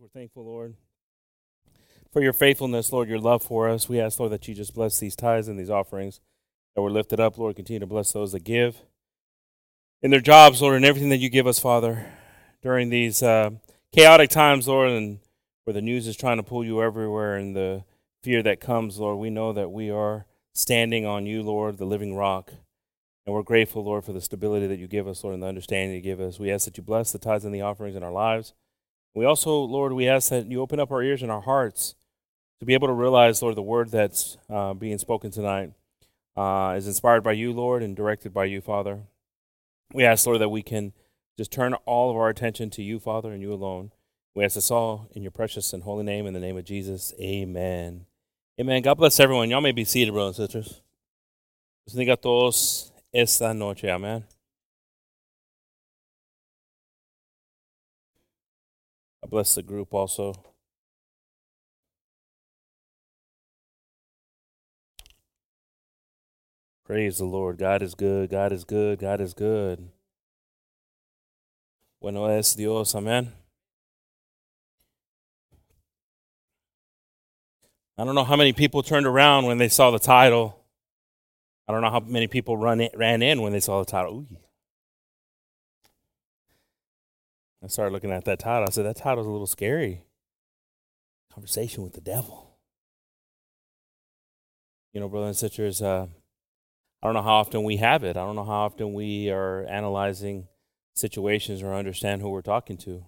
We're thankful, Lord, for your faithfulness, Lord, your love for us. We ask, Lord, that you just bless these tithes and these offerings that were lifted up. Lord, continue to bless those that give in their jobs, Lord, and everything that you give us, Father, during these uh, chaotic times, Lord, and where the news is trying to pull you everywhere and the fear that comes, Lord. We know that we are standing on you, Lord, the living rock. And we're grateful, Lord, for the stability that you give us, Lord, and the understanding you give us. We ask that you bless the tithes and the offerings in our lives. We also, Lord, we ask that you open up our ears and our hearts to be able to realize, Lord, the word that's uh, being spoken tonight uh, is inspired by you, Lord, and directed by you, Father. We ask, Lord, that we can just turn all of our attention to you, Father, and you alone. We ask this all in your precious and holy name, in the name of Jesus. Amen. Amen. God bless everyone. Y'all may be seated, brothers and sisters. Bendiga a todos esta noche. Amen. Bless the group also. Praise the Lord. God is good. God is good. God is good. Bueno es Dios. Amen. I don't know how many people turned around when they saw the title. I don't know how many people run in, ran in when they saw the title. Ooh. I started looking at that title. I said, that title's a little scary. Conversation with the devil. You know, brothers and sisters, uh, I don't know how often we have it. I don't know how often we are analyzing situations or understand who we're talking to.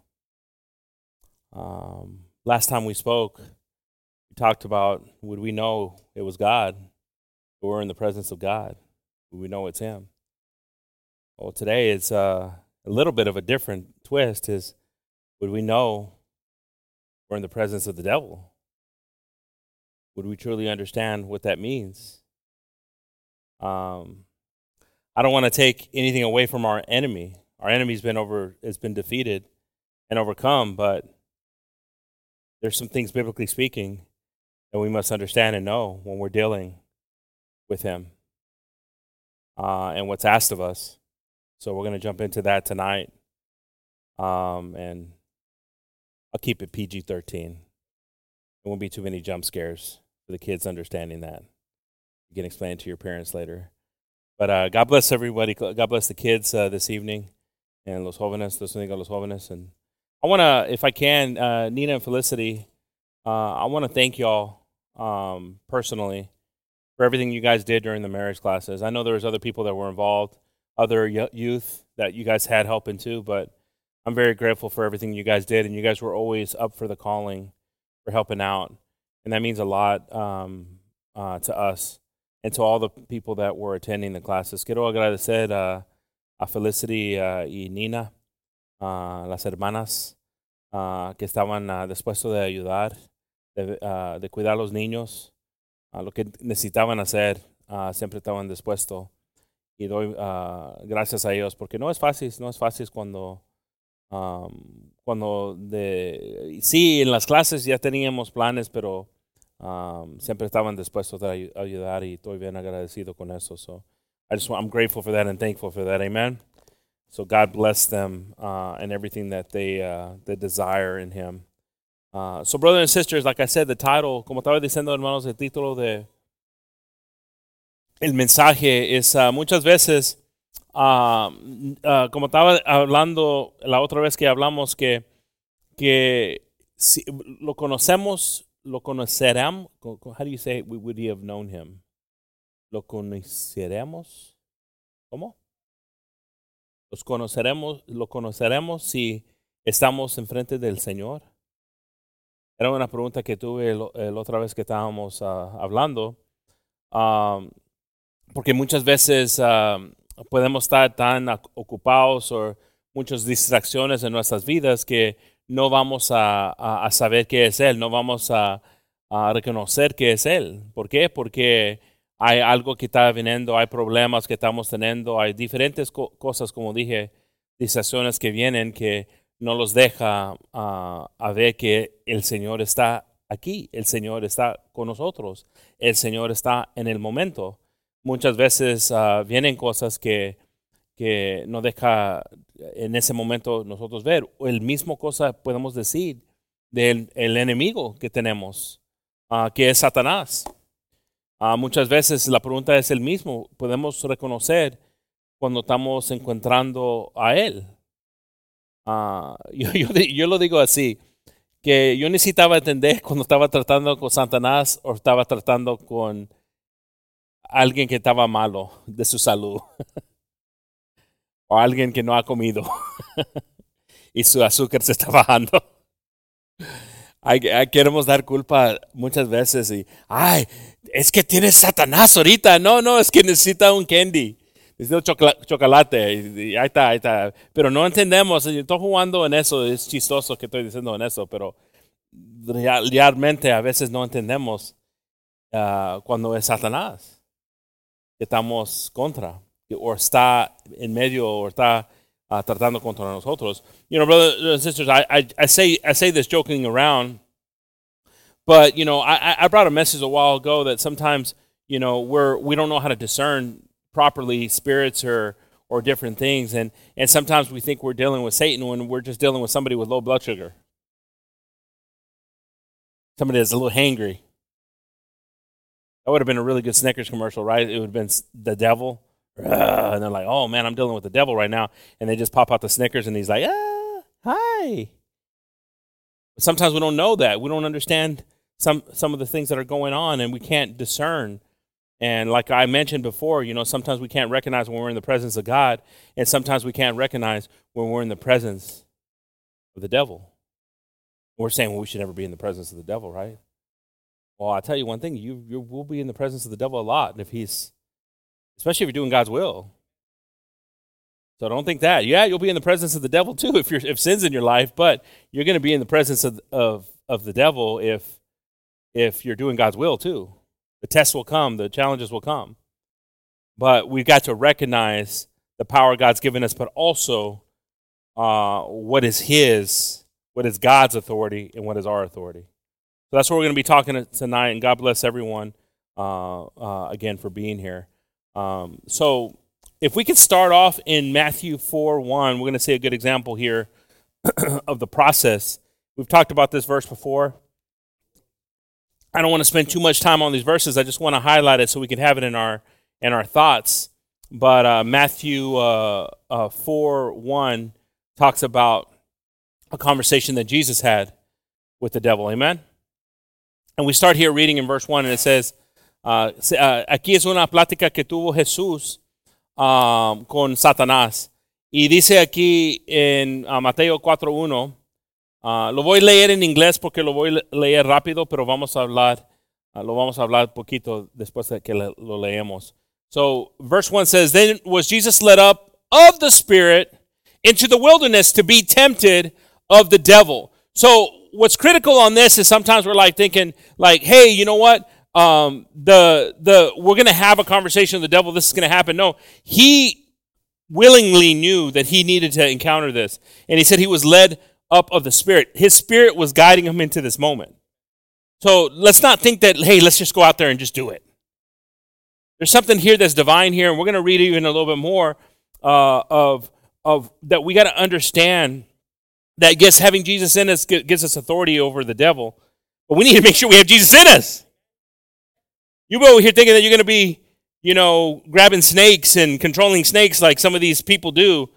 Um, last time we spoke, we talked about would we know it was God? We're in the presence of God. Would we know it's Him? Well, today it's uh, a little bit of a different twist. Is would we know we're in the presence of the devil? Would we truly understand what that means? Um, I don't want to take anything away from our enemy. Our enemy's been over, has been defeated and overcome, but there's some things biblically speaking that we must understand and know when we're dealing with him uh, and what's asked of us. So we're going to jump into that tonight. Um, and I'll keep it PG 13. There won't be too many jump scares for the kids understanding that. You can explain it to your parents later. But uh, God bless everybody. God bless the kids uh, this evening and los jóvenes, los únicos los jóvenes. And I want to, if I can, uh, Nina and Felicity, uh, I want to thank y'all um, personally for everything you guys did during the marriage classes. I know there was other people that were involved, other youth that you guys had helping too, but I'm very grateful for everything you guys did, and you guys were always up for the calling, for helping out, and that means a lot um, uh, to us and to all the people that were attending the classes. Quiero agradecer uh, a Felicity uh, y Nina, uh, las hermanas uh, que estaban uh, dispuestos de ayudar de, uh, de cuidar los niños, lo que necesitaban hacer, siempre estaban dispuestos. Y doy gracias a ellos, porque no es fácil, no es fácil cuando, um, cuando de, sí, en las clases ya teníamos planes, pero um, siempre estaban dispuestos a ayudar y estoy bien agradecido con eso. So I just I'm grateful for that and thankful for that. Amen. So God bless them uh, and everything that they, uh, they desire in Him. Uh, so, brothers and sisters, like I said, the title, como estaba diciendo, hermanos, el título de el mensaje es uh, muchas veces, uh, uh, como estaba hablando la otra vez que hablamos, que, que si, lo conocemos, lo conoceremos, how do you say we would have known him? Lo conoceremos, ¿cómo? Los conoceremos, lo conoceremos si estamos enfrente del Señor. Era una pregunta que tuve la otra vez que estábamos uh, hablando, um, porque muchas veces podemos estar tan ocupados o muchas distracciones en nuestras vidas que no vamos a, a, saber qué es Él, no vamos a, a, reconocer qué es Él. ¿Por qué? Porque hay algo que está viniendo, hay problemas que estamos teniendo, hay diferentes co cosas, como dije, distracciones que vienen que no los deja uh, a ver que el Señor está aquí, el Señor está con nosotros, el Señor está en el momento. Muchas veces uh, vienen cosas que, que no deja en ese momento nosotros ver. O el mismo cosa podemos decir del el enemigo que tenemos, ah, que es Satanás. Ah, muchas veces la pregunta es el mismo. Podemos reconocer cuando estamos encontrando a Él. Ah, yo, yo, yo, lo digo así, que yo necesitaba entender cuando estaba tratando con Satanás o estaba tratando con alguien que estaba malo de su salud. o alguien que no ha comido y su azúcar se está bajando. queremos dar culpa muchas veces y, ay, es que tiene Satanás ahorita. No, no, es que necesita un candy. Necesita chocolate. Y, ahí está, ahí está. Pero no entendemos. Estoy jugando en eso. Es chistoso que estoy diciendo en eso, pero realmente a veces no entendemos ah, cuando es Satanás que estamos contra o está en medio o está uh, tratando contra nosotros. You know, brothers and sisters, I, I, I, say, I say this joking around, but, you know, I, I brought a message a while ago that sometimes, you know, we're, we don't know how to discern properly spirits or, or different things. And, and sometimes we think we're dealing with Satan when we're just dealing with somebody with low blood sugar. Somebody that's a little hangry. That would have been a really good Snickers commercial, right? It would have been the devil and they're like, "Oh man, I'm dealing with the devil right now," and they just pop out the Snickers, and he's like, "Ah, hi." Sometimes we don't know that we don't understand some some of the things that are going on, and we can't discern. And like I mentioned before, you know, sometimes we can't recognize when we're in the presence of God, and sometimes we can't recognize when we're in the presence of the devil. We're saying, well, we should never be in the presence of the devil, right? Well, I tell you one thing: you you will be in the presence of the devil a lot and if he's especially if you're doing God's will. So don't think that. Yeah, you'll be in the presence of the devil too if you're if sin's in your life, but you're going to be in the presence of, of of the devil if if you're doing God's will too. The tests will come, the challenges will come. But we've got to recognize the power God's given us, but also uh, what is His, what is God's authority, and what is our authority. So that's what we're going to be talking tonight. And God bless everyone uh, uh, again for being here. Um, so if we could start off in Matthew 4 1, we're going to see a good example here of the process. We've talked about this verse before. I don't want to spend too much time on these verses. I just want to highlight it so we can have it in our in our thoughts. But uh, Matthew uh, uh, 4 1 talks about a conversation that Jesus had with the devil. Amen? And we start here reading in verse 1, and it says, Uh, aquí es una plática que tuvo Jesús um, con Satanás. Y dice aquí en uh, Mateo 4.1, uh, lo voy a leer en inglés porque lo voy a leer rápido, pero vamos a hablar, uh, lo vamos a hablar poquito después de que lo leemos. So, verse 1 says, Then was Jesus led up of the Spirit into the wilderness to be tempted of the devil. So, what's critical on this is sometimes we're like thinking, like, hey, you know what? um, the the we're to have a conversation with the devil. This is to happen. No, he willingly knew that he needed to encounter this, and he said he was led up of the Spirit. His Spirit was guiding him into this moment. So let's not think that hey, let's just go out there and just do it. There's something here that's divine here, and we're to read even a little bit more uh, of of that. We got to understand that yes, having Jesus in us gives us authority over the devil, but we need to make sure we have Jesus in us. You over here thinking that you're going to be, you know, grabbing snakes and controlling snakes like some of these people do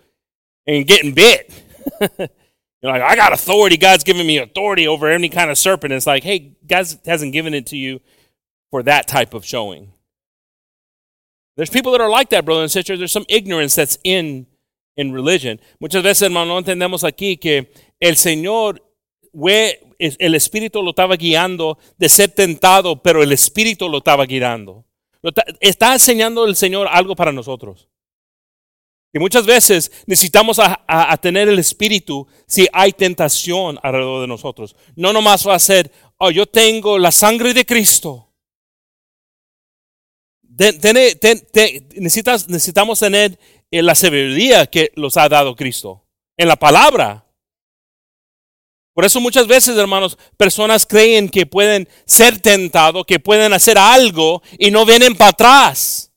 and getting bit. you're like, I got authority. God's given me authority over any kind of serpent. it's like, hey, God hasn't given it to you for that type of showing. There's people that are like that, brother and sister. There's some ignorance that's in in religion. Muchas veces, hermano, no entendemos aquí que el Señor el Espíritu lo estaba guiando de ser tentado, pero el Espíritu lo estaba guiando. Está enseñando el Señor algo para nosotros. Y muchas veces necesitamos a, tener el Espíritu si hay tentación alrededor de nosotros. No nomás va a ser, oh, yo tengo la sangre de Cristo. necesitas, necesitamos tener eh, la sabiduría que los ha dado Cristo. En la palabra por eso muchas veces, hermanos, personas creen que pueden ser tentados, que pueden hacer algo y no vienen para atrás.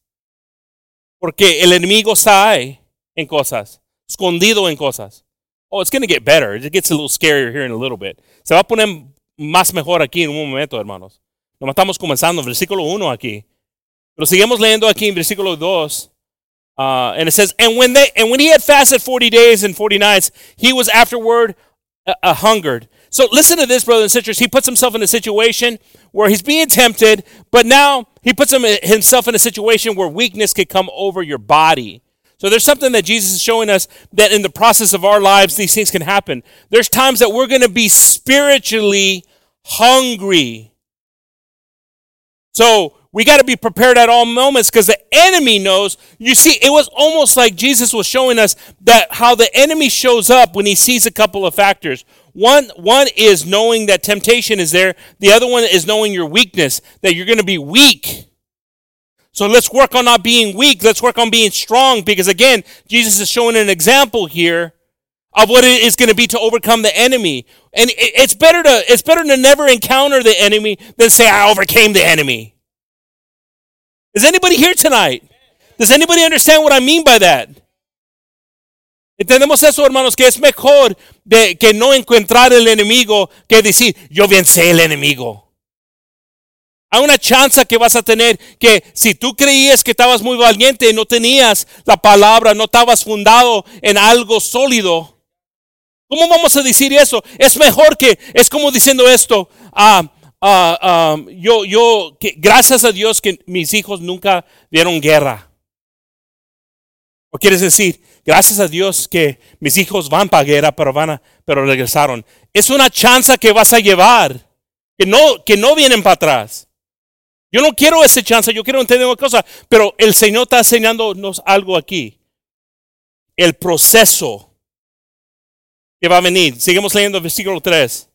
Porque el enemigo sabe en cosas, escondido en cosas. Oh, it's going to get better. It gets a little scarier here in a little bit. Se va a poner más mejor aquí en un momento, hermanos. Nos estamos comenzando, versículo 1 aquí. Pero seguimos leyendo aquí en versículo 2. Uh, and it says, and when they and when he had fasted forty days and forty nights, he was afterward uh, uh, hungered. So listen to this, brothers and sisters. He puts himself in a situation where he's being tempted, but now he puts him, himself in a situation where weakness could come over your body. So there's something that Jesus is showing us that in the process of our lives, these things can happen. There's times that we're going to be spiritually hungry. So we got to be prepared at all moments because the enemy knows. You see, it was almost like Jesus was showing us that how the enemy shows up when he sees a couple of factors. One, one is knowing that temptation is there. The other one is knowing your weakness, that you're going to be weak. So let's work on not being weak. Let's work on being strong because again, Jesus is showing an example here of what it is going to be to overcome the enemy. And it's better to, it's better to never encounter the enemy than say, I overcame the enemy. Is anybody here tonight? Does anybody understand what I mean by that? Entendemos eso, hermanos, que es mejor que no encontrar el enemigo que decir, yo vencé el enemigo. Hay una chance que vas a tener que si tú creías que estabas muy valiente y no tenías la palabra, no estabas fundado en algo sólido. ¿Cómo vamos a decir eso? Es mejor que, es como diciendo esto, ah, Ah, yo, yo, gracias a Dios que mis hijos nunca vieron guerra. ¿O quieres decir, gracias a Dios que mis hijos van para guerra, pero, van a, pero regresaron? Es una chance que vas a llevar, que no, que no vienen para atrás. Yo no quiero esa chance, yo quiero entender una cosa, pero el Señor está enseñándonos algo aquí. El proceso que va a venir. Seguimos leyendo el versículo 3.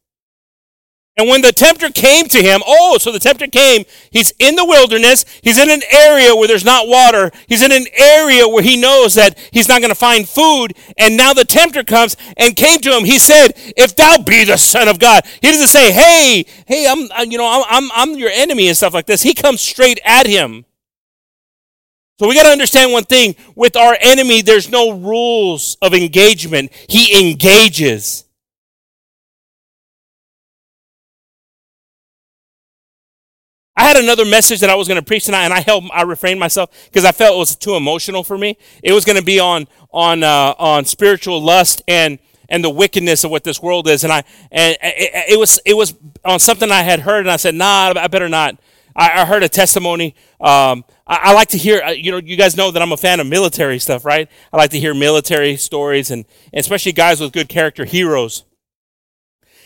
And when the tempter came to him, oh, so the tempter came, he's in the wilderness, he's in an area where there's not water, he's in an area where he knows that he's not going to find food, and now the tempter comes and came to him. He said, If thou be the Son of God. He doesn't say, Hey, hey, I'm, you know, I'm, I'm your enemy and stuff like this. He comes straight at him. So we got to understand one thing with our enemy, there's no rules of engagement, he engages. I had another message that I was going to preach tonight, and I held, I refrained myself because I felt it was too emotional for me. It was going to be on on uh, on spiritual lust and and the wickedness of what this world is, and I and it, it was it was on something I had heard, and I said, Nah, I better not. I, I heard a testimony. Um, I, I, like to hear. Uh, you know, you guys know that I'm a fan of military stuff, right? I like to hear military stories, and, and especially guys with good character, heroes.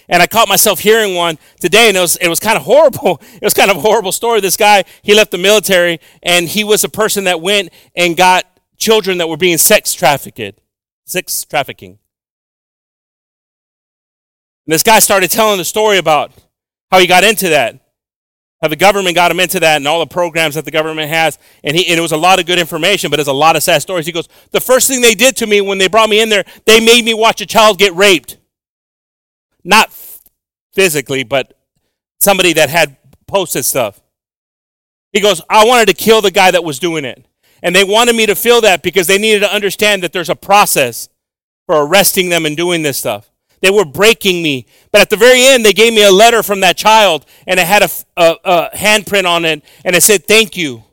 And I caught myself hearing one today, and it was, it was kind of horrible. It was kind of a horrible story. This guy, he left the military, and he was a person that went and got children that were being sex trafficked. Sex trafficking. And this guy started telling the story about how he got into that. How the government got him into that and all the programs that the government has. And, he, and it was a lot of good information, but it's a lot of sad stories. He goes, The first thing they did to me when they brought me in there, they made me watch a child get raped. Not physically, but somebody that had posted stuff. He goes, I wanted to kill the guy that was doing it. And they wanted me to feel that because they needed to understand that there's a process for arresting them and doing this stuff. They were breaking me. But at the very end, they gave me a letter from that child, and it had a, a, a handprint on it, and it said, Thank you.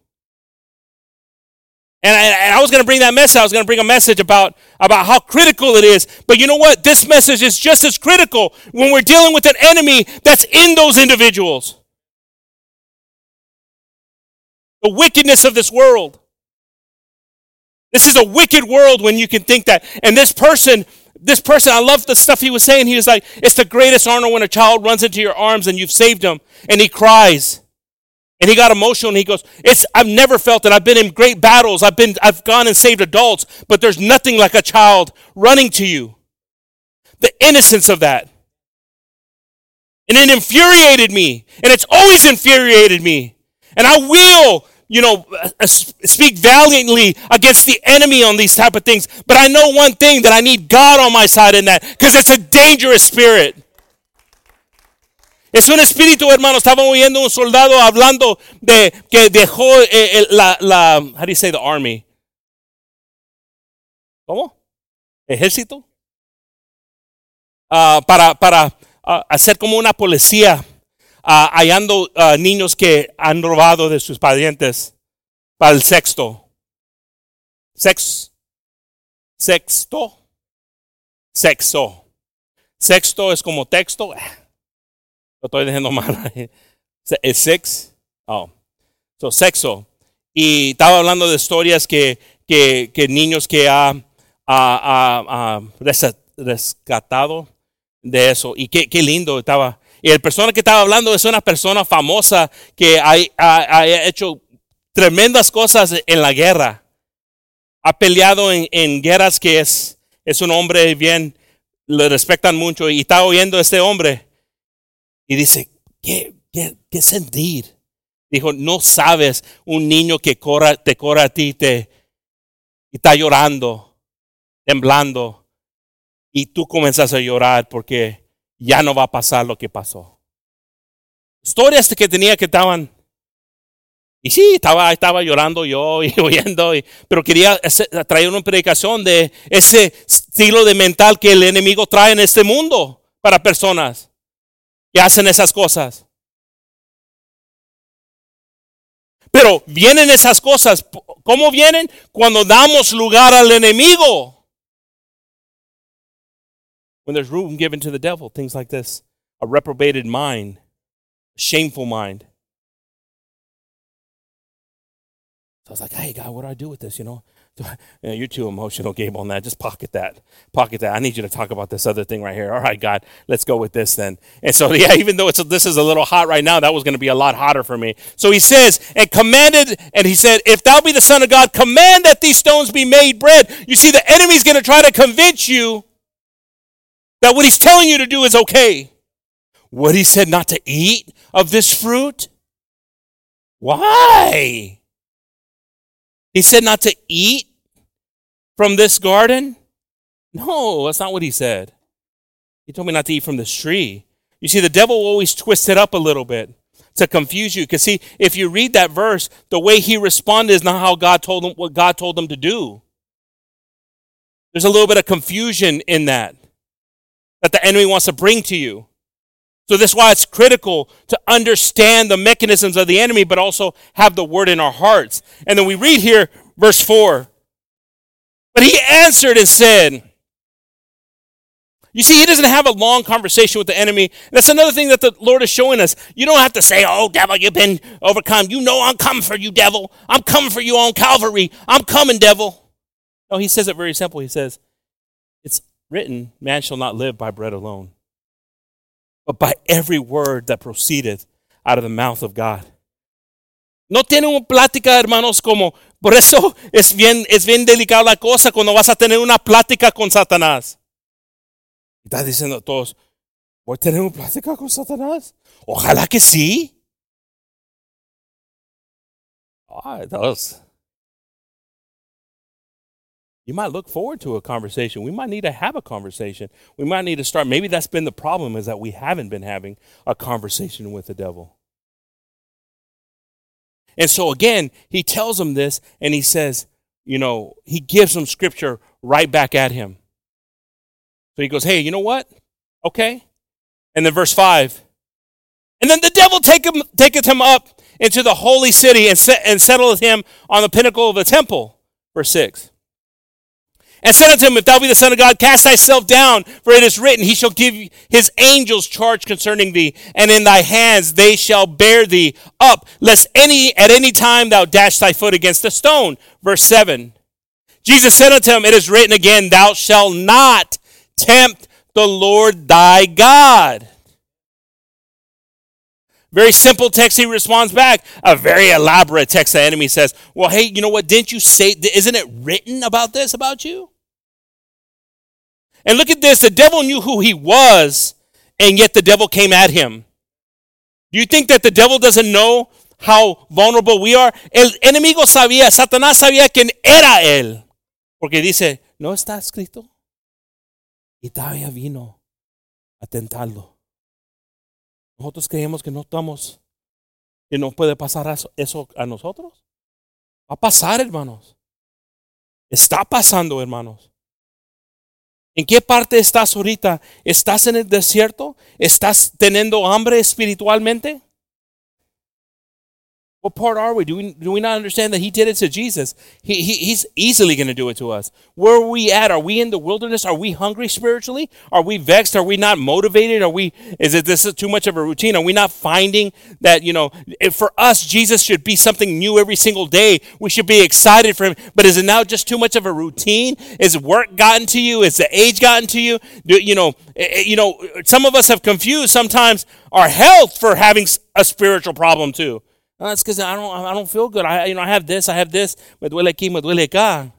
And I, and I was going to bring that message. I was going to bring a message about, about how critical it is. But you know what? This message is just as critical when we're dealing with an enemy that's in those individuals. The wickedness of this world. This is a wicked world when you can think that. And this person, this person, I love the stuff he was saying. He was like, it's the greatest honor when a child runs into your arms and you've saved him. And he cries. And he got emotional and he goes, It's I've never felt it. I've been in great battles. I've been I've gone and saved adults, but there's nothing like a child running to you. The innocence of that. And it infuriated me. And it's always infuriated me. And I will, you know, uh, speak valiantly against the enemy on these type of things. But I know one thing that I need God on my side in that because it's a dangerous spirit. Es un espíritu, hermano. Estaba oyendo un soldado hablando de que dejó eh, la, la, how do you say the army? ¿Cómo? ¿Ejército? ah, para, para ah, hacer como una policía ah, hallando niños que han robado de sus parientes para el sexto. Sex, sexto, sexo. Sexto es como texto. Lo estoy dejando mal. Es sex. Oh. So, sexo. Y estaba hablando de historias que, que, que niños que ha, ha- ha- ha rescatado de eso. Y qué, qué lindo estaba. Y el persona que estaba hablando es una persona famosa que ha, ha- ha hecho tremendas cosas en la guerra. Ha peleado en, en guerras que es, es un hombre bien, le respetan mucho. Y está oyendo a este hombre y dice, ¿qué, qué, qué sentir? Dijo, no sabes un niño que te corre a ti te, y está llorando, temblando, y tú comienzas a llorar porque ya no va a pasar lo que pasó. Historias que tenía que estaban, y sí, estaba, estaba llorando yo y oyendo, y- pero quería traer una predicación de ese estilo de mental que el enemigo trae en este mundo para personas que hacen esas cosas. Pero vienen esas cosas. ¿Cómo vienen? Cuando damos lugar al enemigo. When there's room given to the devil, things like this. A reprobated mind, shameful mind. So I was like, hey, God, what do I do with this? You know, I- Yeah, you're too emotional, Gabe, on that. Just pocket that. Pocket that. I need you to talk about this other thing right here. All right, God, let's go with this then. And so, yeah, even though it's this is a little hot right now, that was going to be a lot hotter for me. So he says, and commanded, and he said, if thou be the Son of God, command that these stones be made bread. You see, the enemy's going to try to convince you that what he's telling you to do is okay. What he said not to eat of this fruit? Why? He said not to eat from this garden? No, that's not what he said. He told me not to eat from this tree. You see, the devil will always twist it up a little bit to confuse you. Because see, if you read that verse, the way he responded is not how God told him what God told him to do. There's a little bit of confusion in that that the enemy wants to bring to you. So this is why it's critical to understand the mechanisms of the enemy, but also have the word in our hearts. And then we read here, verse 4. But he answered and said, you see, he doesn't have a long conversation with the enemy. That's another thing that the Lord is showing us. You don't have to say, Oh, devil, you've been overcome. You know I'm coming for you, devil. I'm coming for you on Calvary. I'm coming, devil. No, he says it very simple. He says, It's written, man shall not live by bread alone, but by every word that proceedeth out of the mouth of God. No tiene una plática, hermanos, como, por eso es bien, es bien delicada la cosa cuando vas a tener una plática con Satanás. Estás diciendo a todos, ¿voy a tener una plática con Satanás? Ojalá que sí. Ay, those. You might look forward to a conversation. We might need to have a conversation. We might need to start. Maybe that's been the problem is that we haven't been having a conversation with the devil. And so again, he tells him this and he says, you know, he gives him scripture right back at him. So he goes, Hey, you know what? Okay. And then verse 5. And then the devil take him, taketh him up into the holy city and, set, and settleth him on the pinnacle of the temple. Verse 6. And said unto him, If thou be the Son of God, cast thyself down, for it is written, He shall give his angels charge concerning thee, and in thy hands they shall bear thee up, lest any at any time thou dash thy foot against a stone. Verse 7. Jesus said unto him, It is written again, Thou shalt not tempt the Lord thy God. Very simple text, he responds back. A very elaborate text, the enemy says, Well, hey, you know what? Didn't you say, isn't it written about this about you? And look at this the devil knew who he was, and yet the devil came at him. Do you think that the devil doesn't know how vulnerable we are? El enemigo sabía, Satanás sabía quién era él. Porque dice, ¿no está escrito? Y todavía vino a tentarlo. Nosotros creemos que no estamos, que no puede pasar eso, a nosotros. Va a pasar, hermanos. Está pasando, hermanos. ¿En qué parte estás ahorita? ¿Estás en el desierto? ¿Estás teniendo hambre espiritualmente? What part are we? Do we, do we not understand that He did it to Jesus? He, he, he's easily going to do it to us. Where are we at? Are we in the wilderness? Are we hungry spiritually? Are we vexed? Are we not motivated? Are we, is it this is too much of a routine? Are we not finding that, you know, for us, Jesus should be something new every single day? We should be excited for Him. But is it now just too much of a routine? Is work gotten to you? Is the age gotten to you? Do, you know, eh, eh, you know, some of us have confused sometimes our health for having a spiritual problem too. No, it's because I don't, I don't feel good. I, you know, I have this, I have this. Me duele aquí, me duele acá.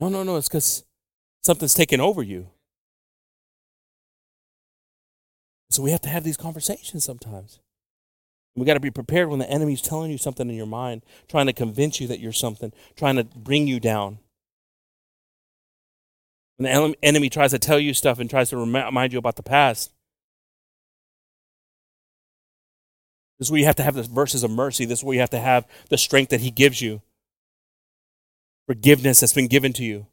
No, no, no. It's because something's taken over you. So we have to have these conversations sometimes. We got to be prepared when the enemy's telling you something in your mind, trying to convince you that you're something, trying to bring you down. When the enemy tries to tell you stuff and tries to remind you about the past, This is where you have to have the verses of mercy. This is where you have to have the strength that He gives you. Forgiveness that's been given to you.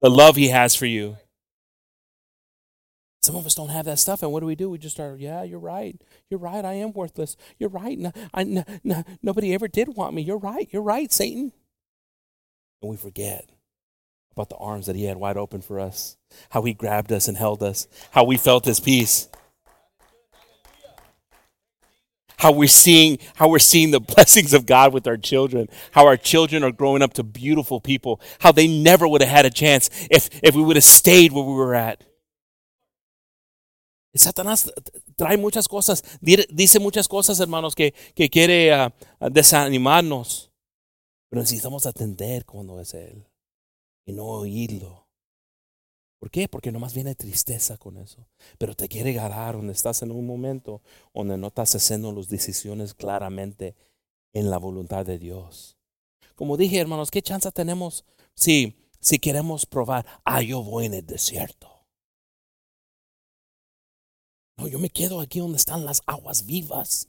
The love He has for you. Some of us don't have that stuff, and what do we do? We just start, yeah, you're right. You're right. I am worthless. You're right. No, I, no, no, nobody ever did want me. You're right. You're right, Satan. And we forget about the arms that He had wide open for us, how He grabbed us and held us, how we felt His peace how we're seeing how we're seeing the blessings of God with our children, how our children are growing up to beautiful people, how they never would have had a chance if, if we would have stayed where we were at. Satanás trae muchas cosas, dice muchas cosas, hermanos, que, que quiere uh, desanimarnos. Pero necesitamos atender cuando es Él y no oírlo. ¿Por qué? Porque nomás viene tristeza con eso. Pero te quiere ganar donde estás en un momento donde no estás haciendo las decisiones claramente en la voluntad de Dios. Como dije, hermanos, ¿qué chance tenemos si, si queremos probar, ah, yo voy en el desierto? No, yo me quedo aquí donde están las aguas vivas.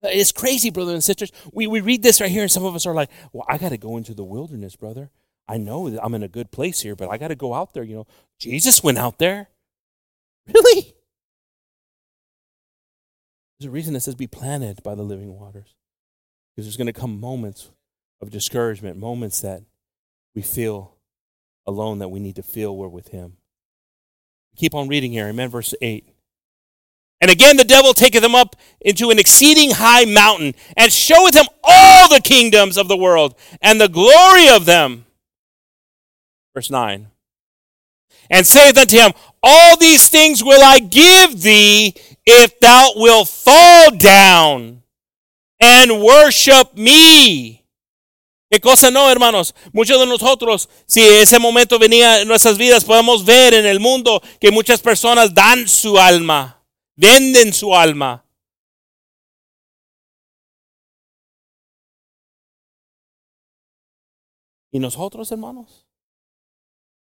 It's crazy, brothers and sisters. We, we read this right here, and some of us are like, well, I got to go into the wilderness, brother. I know that I'm in a good place here, but I got to go out there. You know, Jesus went out there. Really? There's a reason that says be planted by the living waters. Because there's going to come moments of discouragement, moments that we feel alone that we need to feel we're with Him. Keep on reading here. Amen. Verse 8. And again, the devil taketh him up into an exceeding high mountain and showeth him all the kingdoms of the world and the glory of them Verse 9. And saith unto him, All these things will I give thee if thou wilt fall down and worship me. ¿Qué cosa no, hermanos? Muchos de nosotros, si ese momento venía en nuestras vidas, podemos ver en el mundo que muchas personas dan su alma, venden su alma. ¿Y nosotros, hermanos?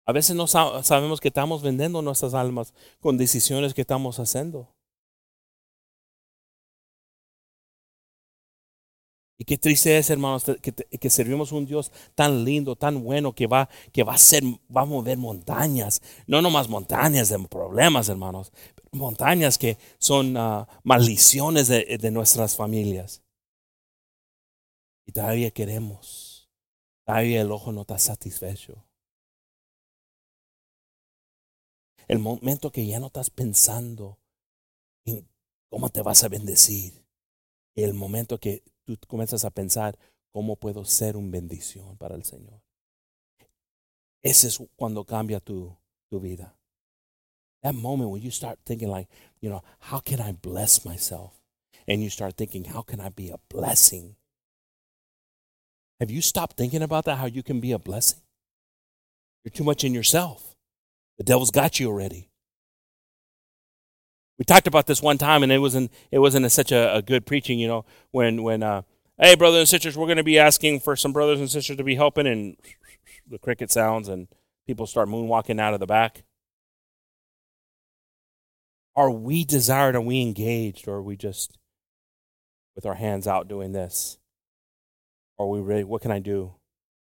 A veces no sabemos que estamos vendiendo nuestras almas con decisiones que estamos haciendo. Y qué triste es, hermanos, que, que, servimos un Dios tan lindo, tan bueno, que va, que va a ser, va a mover montañas. No nomás montañas de problemas, hermanos. Montañas que son uh, maldiciones de, de nuestras familias. Y todavía queremos. Todavía el ojo no está satisfecho. El momento que ya no estás pensando en cómo te vas a bendecir. El momento que tú comienzas a pensar cómo puedo ser una bendición para el Señor. Ese es cuando cambia tu, tu vida. That moment when you start thinking like, you know, how can I bless myself? And you start thinking, how can I be a blessing? Have you stopped thinking about that? How you can be a blessing? You're too much in yourself. The devil's got you already. We talked about this one time, and it wasn't it wasn't a, such a, a, good preaching, you know. When when uh, hey brothers and sisters, we're going to be asking for some brothers and sisters to be helping, and the cricket sounds, and people start moonwalking out of the back. Are we desired? Are we engaged? Or are we just with our hands out doing this? Are we ready? What can I do?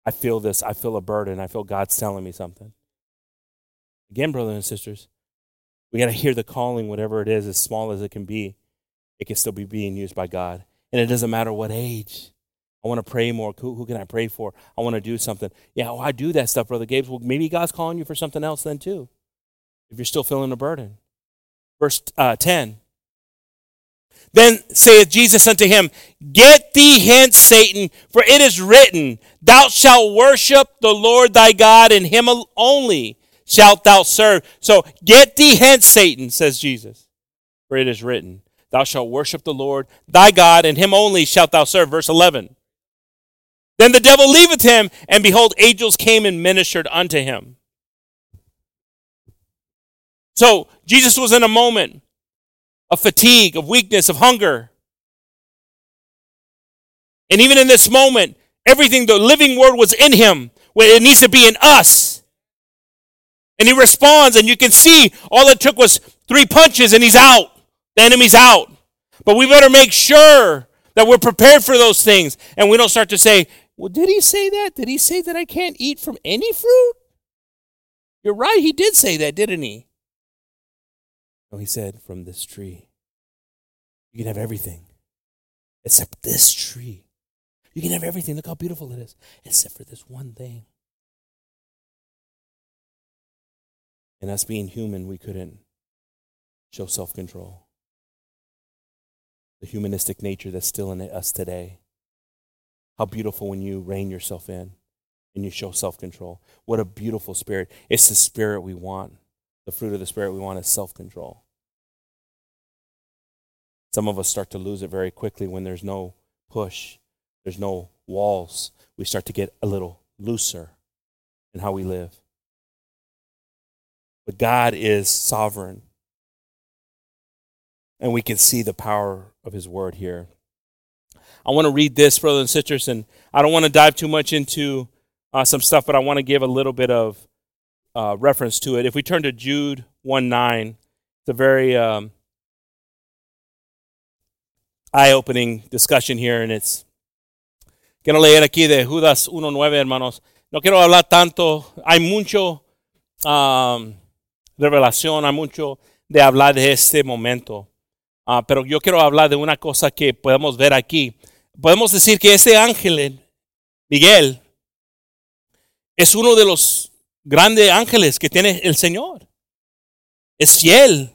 I feel this. I feel a burden. I feel God's telling me something. Again, brothers and sisters, we got to hear the calling, whatever it is, as small as it can be. It can still be being used by God. And it doesn't matter what age. I want to pray more. Who, who can I pray for? I want to do something. Yeah, I do that stuff, Brother Gabe. Well, maybe God's calling you for something else then, too, if you're still feeling a burden. Verse uh, 10. Then saith Jesus unto him, Get thee hence, Satan, for it is written, Thou shalt worship the Lord thy God, and him only shalt thou serve. So get thee hence, Satan, says Jesus, for it is written, Thou shalt worship the Lord thy God, and him only shalt thou serve. Verse 11. Then the devil leaveth him, and behold, angels came and ministered unto him. So Jesus was in a moment of fatigue, of weakness, of hunger. And even in this moment, everything, the living word was in him. It needs to be in us. And he responds, and you can see all it took was three punches, and he's out. The enemy's out. But we better make sure that we're prepared for those things. And we don't start to say, well, did he say that? Did he say that I can't eat from any fruit? You're right, he did say that, didn't he? No, he said, from this tree. You can have everything except this tree. You can have everything. Look how beautiful it is, except for this one thing. And us being human, we couldn't show self control. The humanistic nature that's still in us today. How beautiful when you rein yourself in and you show self control. What a beautiful spirit. It's the spirit we want. The fruit of the Spirit we want is self control. Some of us start to lose it very quickly when there's no push, there's no walls. We start to get a little looser in how we live. But God is sovereign. And we can see the power of His word here. I want to read this, brothers and sisters, and I don't want to dive too much into uh, some stuff, but I want to give a little bit of uh, reference to it. If we turn to Jude 1 9, it's a very um, eye opening discussion here, and it's. Quiero leer aquí de Judas 1.9, hermanos. No quiero hablar tanto. Hay mucho um, revelación, hay mucho de hablar de este momento. Uh, pero yo quiero hablar de una cosa que podemos ver aquí. Podemos decir que este ángel, Miguel, es uno de los grande ángeles que tiene el Señor. Es fiel.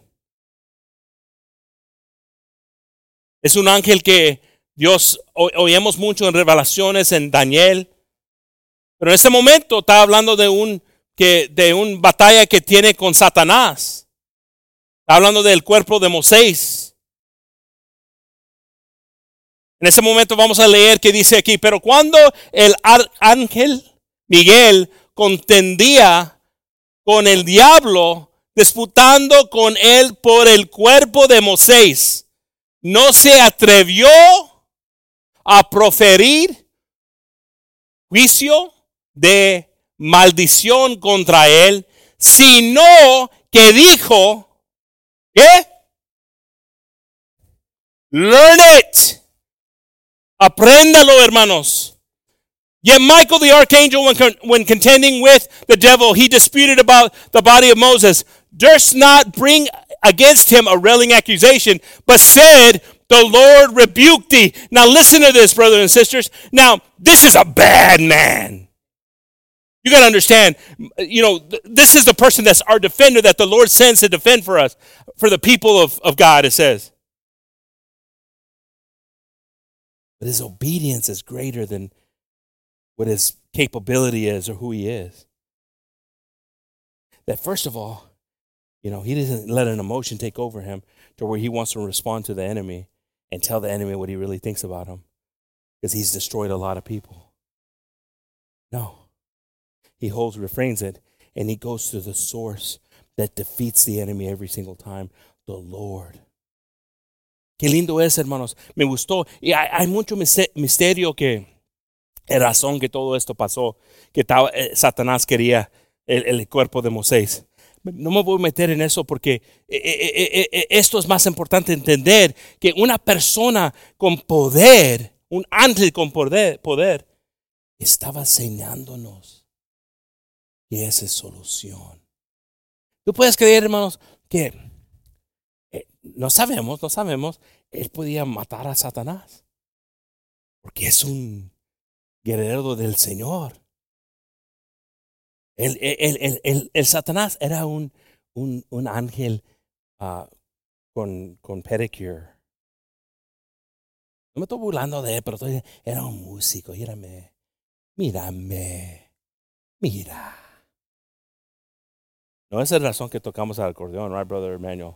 Es un ángel que Dios oímos mucho en revelaciones en Daniel. Pero en ese momento está hablando de un que de una batalla que tiene con Satanás. Está hablando del cuerpo de Moisés. En ese momento vamos a leer que dice aquí, pero cuando el ángel Miguel contendía con el diablo, disputando con él por el cuerpo de Moisés. No se atrevió a proferir juicio de maldición contra él, sino que dijo, ¿qué? Learn it. Apréndalo, hermanos. Yet Michael the archangel, when, when contending with the devil, he disputed about the body of Moses, durst not bring against him a railing accusation, but said, The Lord rebuked thee. Now listen to this, brothers and sisters. Now, this is a bad man. You got to understand, you know, this is the person that's our defender that the Lord sends to defend for us, for the people of, of God, it says. But his obedience is greater than what his capability is or who he is. That first of all, you know, he doesn't let an emotion take over him to where he wants to respond to the enemy and tell the enemy what he really thinks about him because he's destroyed a lot of people. No. He holds, refrains it, and he goes to the source that defeats the enemy every single time the Lord. Qué lindo es, hermanos. Me gustó. Y hay, mucho misterio que la razón que todo esto pasó, que eh, Satanás quería el, cuerpo de Moisés. No me voy a meter en eso porque eh, eh, esto es más importante entender que una persona con poder, un ángel con poder, poder estaba enseñándonos que esa es solución. Tú puedes creer, hermanos, que eh, no sabemos, no sabemos, él podía matar a Satanás. Porque es un guerrero del Señor. El, el, el, el Satanás era un, un, un ángel uh, con, con pedicure. No me estoy burlando de él, pero estoy, era un músico. Mírame, mírame, mira. No es la razón que tocamos el acordeón, right, brother Emmanuel?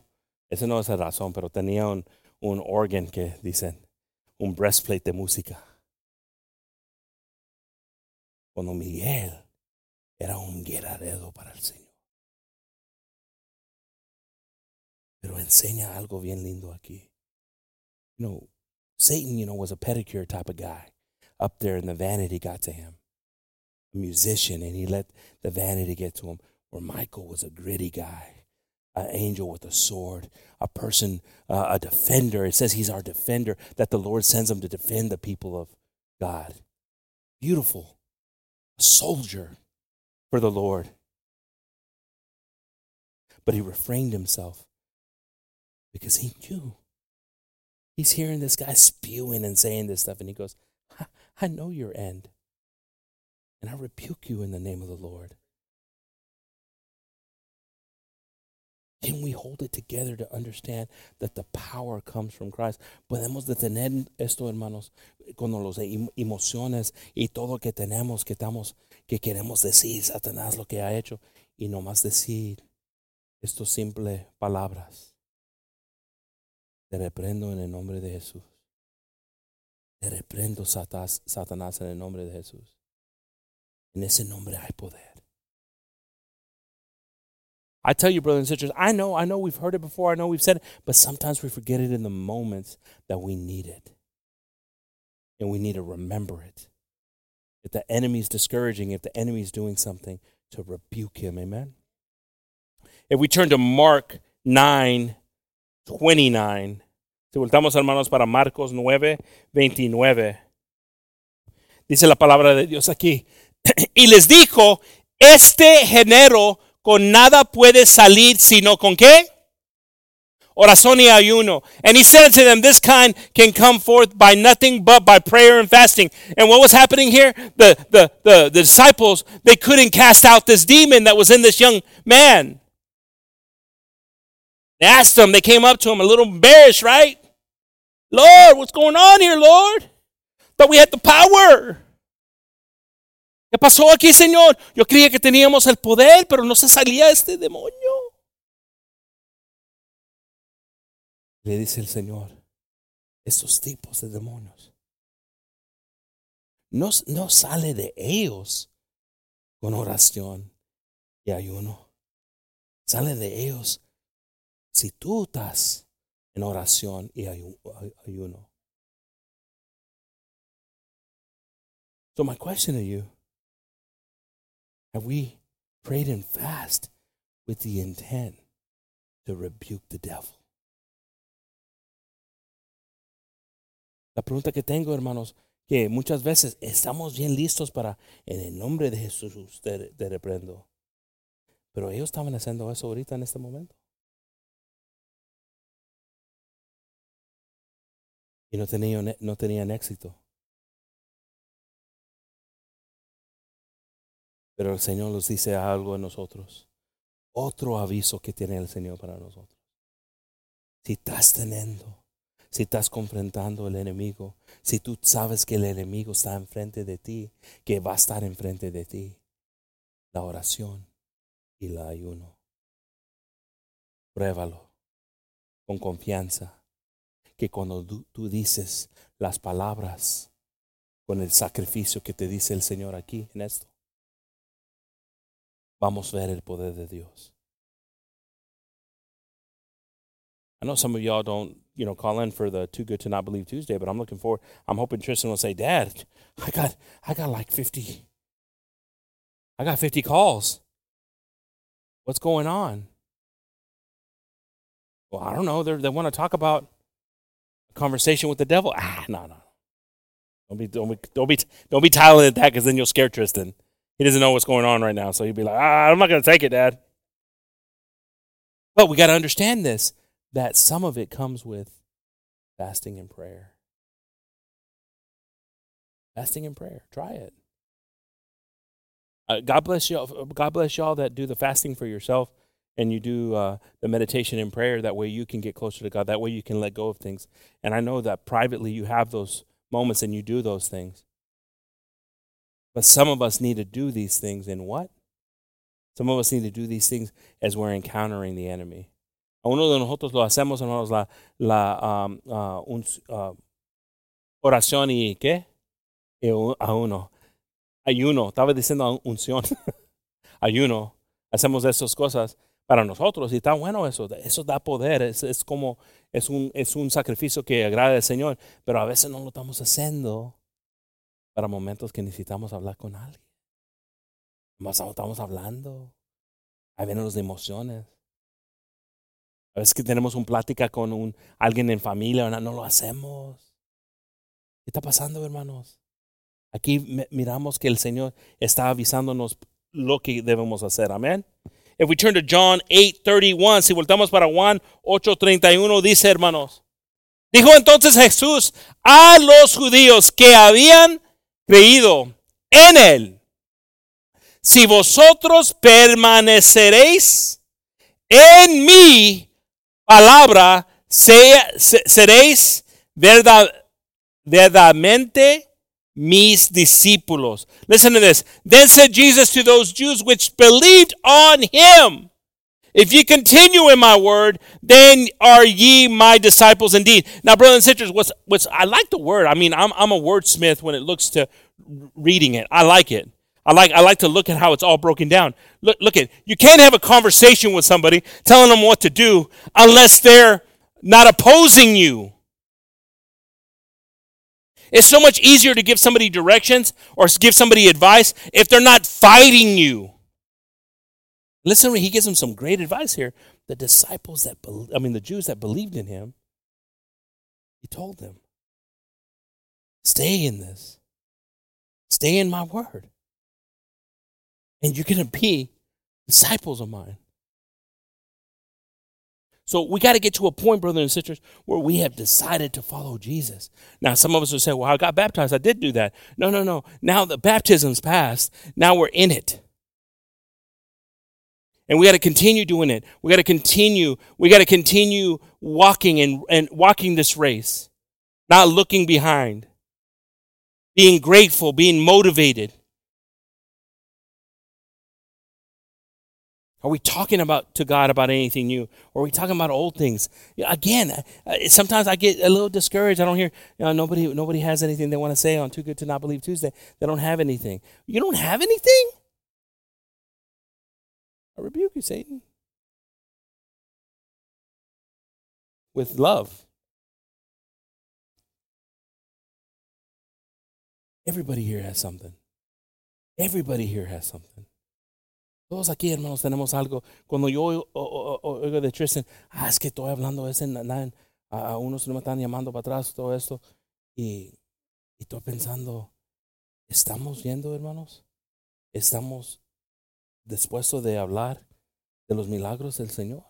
Esa no es la razón, pero tenía un, un organ que dicen, un breastplate de música. Cuando Miguel era un guerrero para el Señor. Pero enseña algo bien lindo aquí. You know, Satan, you know, was a pedicure type of guy. Up there and the vanity got to him. A musician, and he let the vanity get to him. Where Michael was a gritty guy, an angel with a sword, a person, uh, a defender. It says he's our defender, that the Lord sends him to defend the people of God. Beautiful. A soldier for the Lord. But he refrained himself because he knew. He's hearing this guy spewing and saying this stuff, and he goes, I know your end. And I rebuke you in the name of the Lord. Can we hold it together to understand that the power comes from Christ? Podemos detener esto, hermanos, con las emociones y todo que tenemos, que estamos, que queremos decir, Satanás lo que ha hecho, y nomás decir estas simples palabras. Te reprendo en el nombre de Jesús. Te reprendo, Satanás, en el nombre de Jesús. En ese nombre hay poder. I tell you, brothers and sisters, I know, I know we've heard it before, I know we've said it, but sometimes we forget it in the moments that we need it. And we need to remember it. If the enemy's discouraging, if the enemy's doing something, to rebuke him. Amen. If we turn to Mark 9, 29, si voltamos hermanos para Marcos 9, 29, dice la palabra de Dios aquí. y les dijo, este género con nada puede salir sino con qué? Oración y ayuno. And he said to them, This kind can come forth by nothing but by prayer and fasting. And what was happening here? The, the, the, the disciples, they couldn't cast out this demon that was in this young man. They asked him, they came up to him a little embarrassed, right? Lord, what's going on here, Lord? Thought we had the power. ¿Qué pasó aquí, Señor? Yo creía que teníamos el poder, pero no se salía este demonio. Le dice el Señor, estos tipos de demonios no, no sale de ellos con oración y ayuno. Sale de ellos si tú estás en oración y ayuno. So my question to you Have we prayed and fast with the intent to rebuke the devil? La pregunta que tengo, hermanos, que muchas veces estamos bien listos para, en el nombre de Jesús, te, te reprendo. Pero ellos estaban haciendo eso ahorita en este momento. Y no tenían, no tenían éxito. Pero el Señor nos dice algo en nosotros. Otro aviso que tiene el Señor para nosotros. Si estás teniendo, si estás confrontando al enemigo, si tú sabes que el enemigo está enfrente de ti, que va a estar enfrente de ti, la oración y el ayuno. Pruébalo con confianza, que cuando tú dices las palabras con el sacrificio que te dice el Señor aquí en esto, vamos a ver el poder de Dios. I know some of y'all don't, you know, call in for the Too Good to Not Believe Tuesday, but I'm looking forward. I'm hoping Tristan will say, Dad, I got, I got like 50, I got 50 calls. What's going on? Well, I don't know. They're, they want to talk about a conversation with the devil. Ah, no, no. Don't be don't be don't be don't be tiling at that because then you'll scare Tristan. He doesn't know what's going on right now, so he'd be like, ah, I'm not gonna take it, Dad. But we got to understand this that some of it comes with fasting and prayer. Fasting and prayer. Try it. Uh, God bless y'all. God bless y'all that do the fasting for yourself and you do uh, the meditation and prayer. That way you can get closer to God. That way you can let go of things. And I know that privately you have those moments and you do those things. But some of us need to do these things in what? Some of us need to do these things as we're encountering the enemy. A uno de nosotros lo hacemos, hermanos, la, la um, uh, un, uh, oración y qué? Y a uno. Ayuno. Estaba diciendo unción. Ayuno. Hacemos esas cosas para nosotros y está bueno eso. Eso da poder. Es, es como, es un, es un sacrificio que agrada al Señor. Pero a veces no lo estamos haciendo para momentos que necesitamos hablar con alguien. Más estamos hablando. Ahí vienen las emociones. A veces que tenemos una plática con un, alguien en familia, no, no lo hacemos. ¿Qué está pasando, hermanos? Aquí miramos que el Señor está avisándonos lo que debemos hacer. Amén. If we turn to John 8:31, si voltamos para Juan 8:31, dice, hermanos, dijo entonces Jesús a los judíos que habían creído en él, si vosotros permaneceréis en mi palabra, seréis verdad, verdaderamente mis discípulos. Listen to this. Then said Jesus to those Jews which believed on him, If ye continue in my word, then are ye my disciples indeed. Now, brothers and sisters, what's, what's, I like the word. I mean, I'm, I'm a wordsmith when it looks to reading it. I like it. I like, I like to look at how it's all broken down. Look, look at, you can't have a conversation with somebody telling them what to do unless they're not opposing you. It's so much easier to give somebody directions or give somebody advice if they're not fighting you. Listen, he gives them some great advice here. The disciples that, I mean, the Jews that believed in him, he told them, stay in this, stay in my word, and you're going to be disciples of mine. So we got to get to a point, brothers and sisters, where we have decided to follow Jesus. Now, some of us will say, well, I got baptized. I did do that. No, no, no. Now the baptism's passed. Now we're in it. And we got to continue doing it. We got to continue. We got to continue walking and, and walking this race, not looking behind, being grateful, being motivated. Are we talking about to God about anything new? Or are we talking about old things? Again, uh, sometimes I get a little discouraged. I don't hear you know, nobody. Nobody has anything they want to say on Too Good to Not Believe Tuesday. They don't have anything. You don't have anything. I rebuke you, Satan, with love. Everybody here has something. Everybody here has something. Todos aquí, hermanos, tenemos algo. Cuando yo oigo, de Tristan, ah, es que estoy hablando de ese, a, unos me están llamando para atrás, todo esto. Y, y estoy pensando, ¿estamos viendo, hermanos? ¿Estamos dispuestos de hablar de los milagros del Señor?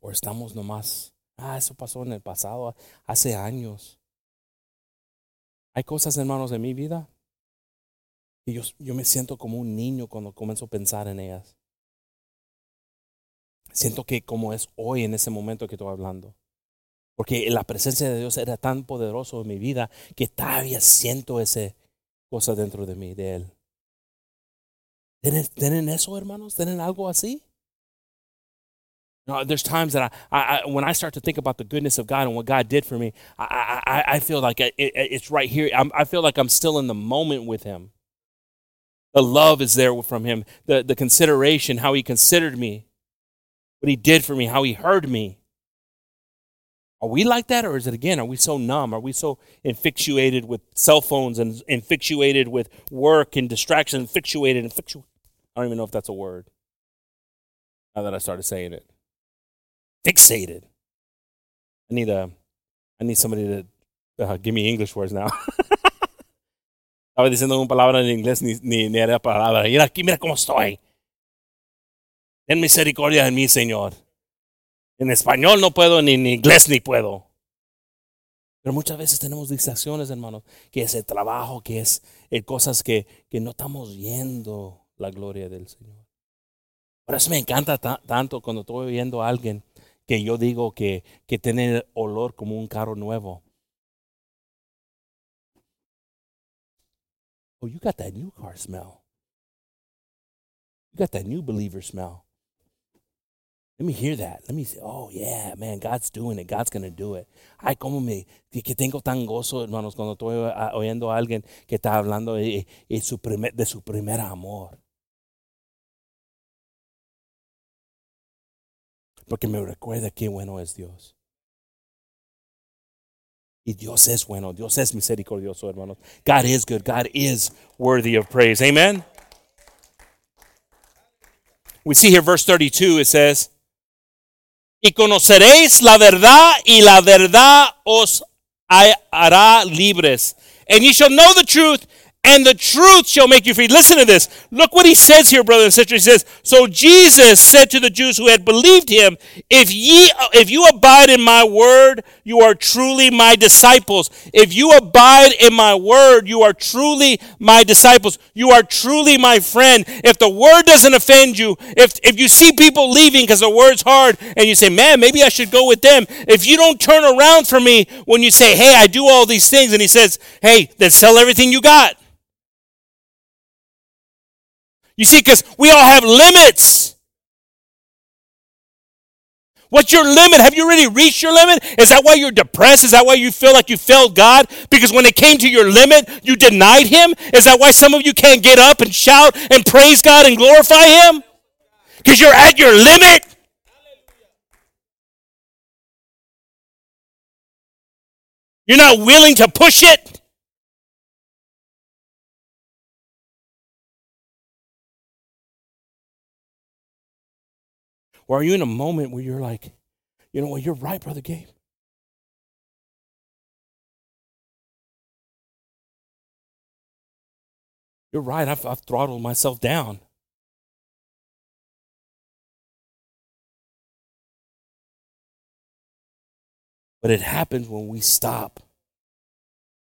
¿O estamos nomás, ah, eso pasó en el pasado, hace años? Hay cosas, hermanos, en mi vida y yo, yo me siento como un niño cuando comienzo a pensar en ellas. Siento que como es hoy en ese momento que estoy hablando. Porque la presencia de Dios era tan poderoso en mi vida que todavía siento esa cosa dentro de mí, de Él. ¿Tienen, ¿tienen eso, hermanos? ¿Tienen algo así? No, there's times that I, I, when I start to think about the goodness of God and what God did for me, I, I, I feel like it, it's right here. I'm, I feel like I'm still in the moment with Him. The love is there from him, the, the consideration, how he considered me, what he did for me, how he heard me. Are we like that, or is it again, are we so numb? Are we so infatuated with cell phones and infatuated with work and distraction, infatuated, infatuated? I don't even know if that's a word. Now that I started saying it. Fixated. I need a I need somebody to uh, give me English words now. Estaba diciendo una palabra en inglés ni, ni, ni era palabra. Mira aquí, mira cómo estoy. Ten misericordia de mí, Señor. En español no puedo, ni en inglés ni puedo. Pero muchas veces tenemos distracciones, hermanos, que es el trabajo, que es eh, cosas que, que no estamos viendo la gloria del Señor. Por eso me encanta tanto cuando estoy viendo a alguien que yo digo que, que tiene olor como un carro nuevo. Oh, you got that new car smell. You got that new believer smell. Let me hear that. Let me say, oh, yeah, man, God's doing it. God's to do it. Ay, cómo me, que tengo tan gozo, hermanos, cuando estoy oyendo a alguien que está hablando de, de, su, primer, de su primer amor. Porque me recuerda qué bueno es Dios. Y Dios es bueno, Dios es misericordioso, hermanos. God is good, God is worthy of praise. Amen. We see here verse 32, it says, y conoceréis la verdad y la verdad os hará libres. And ye shall know the truth and the truth shall make you free. Listen to this. Look what he says here, brothers and sisters. He says, So Jesus said to the Jews who had believed him, If ye if you abide in my word, you are truly my disciples. If you abide in my word, you are truly my disciples. You are truly my friend. If the word doesn't offend you, if if you see people leaving because the word's hard and you say, Man, maybe I should go with them. If you don't turn around for me when you say, Hey, I do all these things, and he says, Hey, then sell everything you got. You see, because we all have limits. What's your limit? Have you already reached your limit? Is that why you're depressed? Is that why you feel like you failed God? Because when it came to your limit, you denied Him? Is that why some of you can't get up and shout and praise God and glorify Him? Because you're at your limit? You're not willing to push it? Or are you in a moment where you're like, you know what, you're right, Brother Gabe. You're right, I've, I've throttled myself down. But it happens when we stop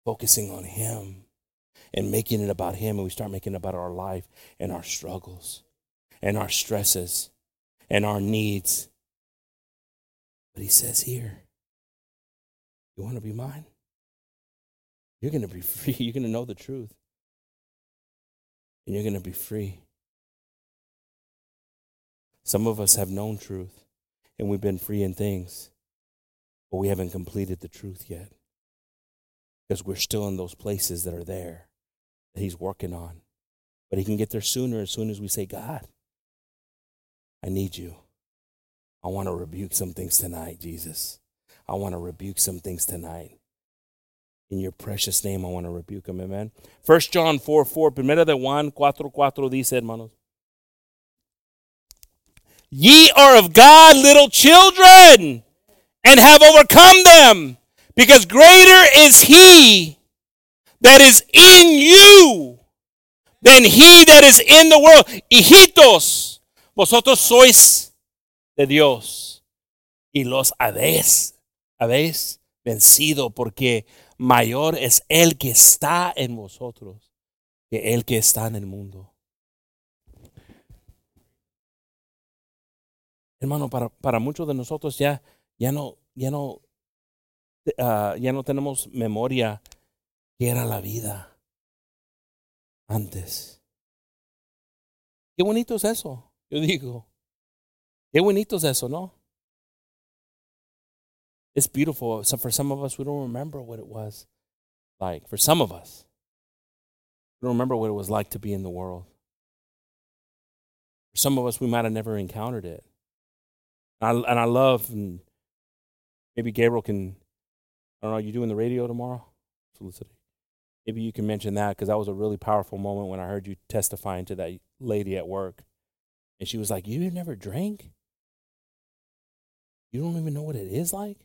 focusing on Him and making it about Him and we start making it about our life and our struggles and our stresses and our needs. But he says here, You want to be mine? You're going to be free. You're going to know the truth. And you're going to be free. Some of us have known truth and we've been free in things, but we haven't completed the truth yet because we're still in those places that are there that He's working on. But He can get there sooner as soon as we say, God, I need you. I want to rebuke some things tonight, Jesus. I want to rebuke some things tonight. In your precious name, I want to rebuke them. Amen. First John 4, 4. Primera de Juan 4, 4 dice, hermanos. Ye are of God, little children, and have overcome them, because greater is he that is in you than he that is in the world. Hijitos, Vosotros sois de Dios y los habéis, habéis vencido porque mayor es el que está en vosotros que el que está en el mundo. Hermano, para, para muchos de nosotros ya, ya no, ya no, uh, ya no tenemos memoria que era la vida antes. Qué bonito es eso. Yo digo, qué bonito es eso, ¿no? It's beautiful. So for some of us, we don't remember what it was like. For some of us, we don't remember what it was like to be in the world. For some of us, we might have never encountered it. And I, and I love, and maybe Gabriel can, I don't know, you doing the radio tomorrow? Felicity. Maybe you can mention that because that was a really powerful moment when I heard you testifying to that lady at work. And she was like, You never drank? You don't even know what it is like?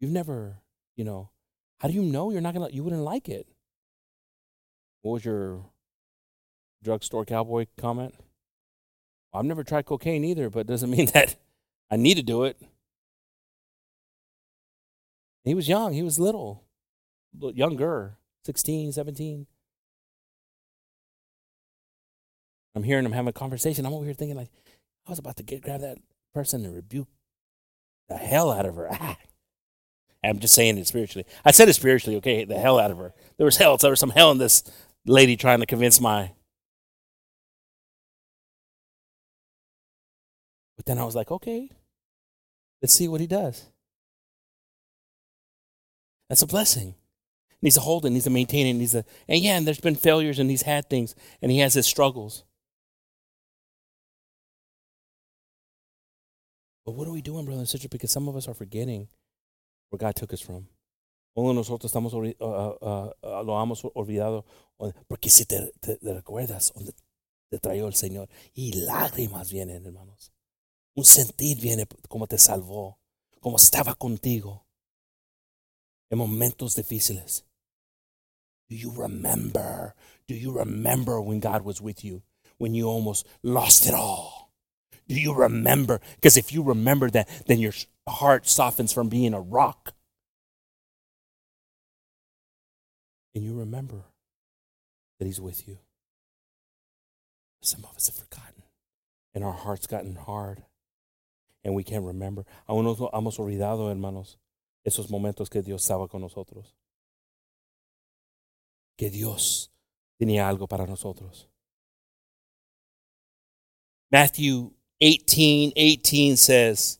You've never, you know, How do you know you're not gonna? You wouldn't like it. What was your drugstore cowboy comment? I've never tried cocaine either, but it doesn't mean that I need to do it. He was young. He was little, younger, 16, 17. I'm hearing him having a conversation. I'm over here thinking like, I was about to get grab that person and rebuke the hell out of her. Ah. I'm just saying it spiritually. I said it spiritually, okay, the hell out of her. There was hell. There was some hell in this lady trying to convince my. But then I was like, okay, let's see what he does. That's a blessing. He Needs to hold it, needs to maintain it, needs to, and yeah, and there's been failures and he's had things and he has his struggles. But what are we doing, brother and sister? Because some of us are forgetting where God took us from. Uno de nosotros estamos uh, uh, uh, lo hemos olvidado porque si te recuerdas donde te trajo el Señor y lágrimas vienen, hermanos. Un sentir viene como te salvó, como estaba contigo en momentos difíciles. Do you remember? Do you remember when God was with you? When you almost lost it all? Do you remember? Because if you remember that, then your heart softens from being a rock. And you remember that He's with you. Some of us have forgotten, and our heart's gotten hard, and we can't remember. Hemos olvidado, hermanos, esos momentos que Dios estaba con nosotros. Que Dios tenía algo para nosotros. Matthew 18 18 says,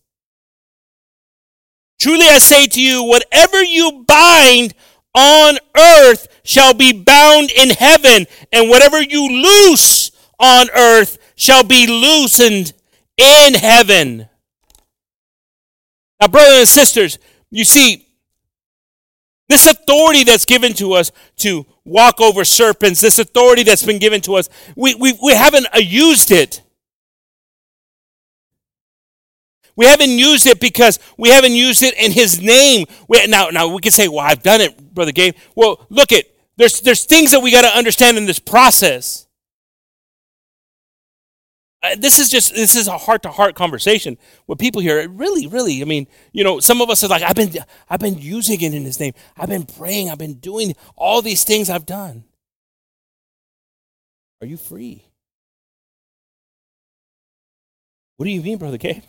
Truly I say to you, whatever you bind on earth shall be bound in heaven, and whatever you loose on earth shall be loosened in heaven. Now, brothers and sisters, you see, this authority that's given to us to walk over serpents, this authority that's been given to us, we, we, we haven't used it. We haven't used it because we haven't used it in His name. We, now, now we can say, "Well, I've done it, Brother Gabe." Well, look at there's there's things that we got to understand in this process. Uh, this is just this is a heart to heart conversation with people here. Really, really, I mean, you know, some of us are like, I've been I've been using it in His name. I've been praying. I've been doing all these things I've done. Are you free? What do you mean, Brother Gabe?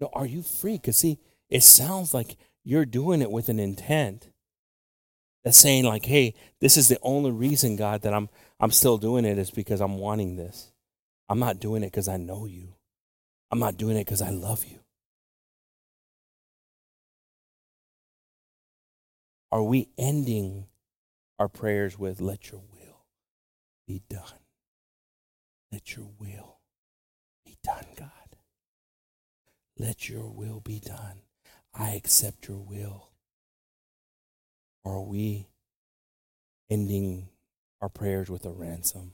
No, are you free? Because see, it sounds like you're doing it with an intent. That's saying like, hey, this is the only reason, God, that I'm I'm still doing it is because I'm wanting this. I'm not doing it because I know you. I'm not doing it because I love you. Are we ending our prayers with, let your will be done? Let your will be done, God. Let your will be done. I accept your will. Are we ending our prayers with a ransom?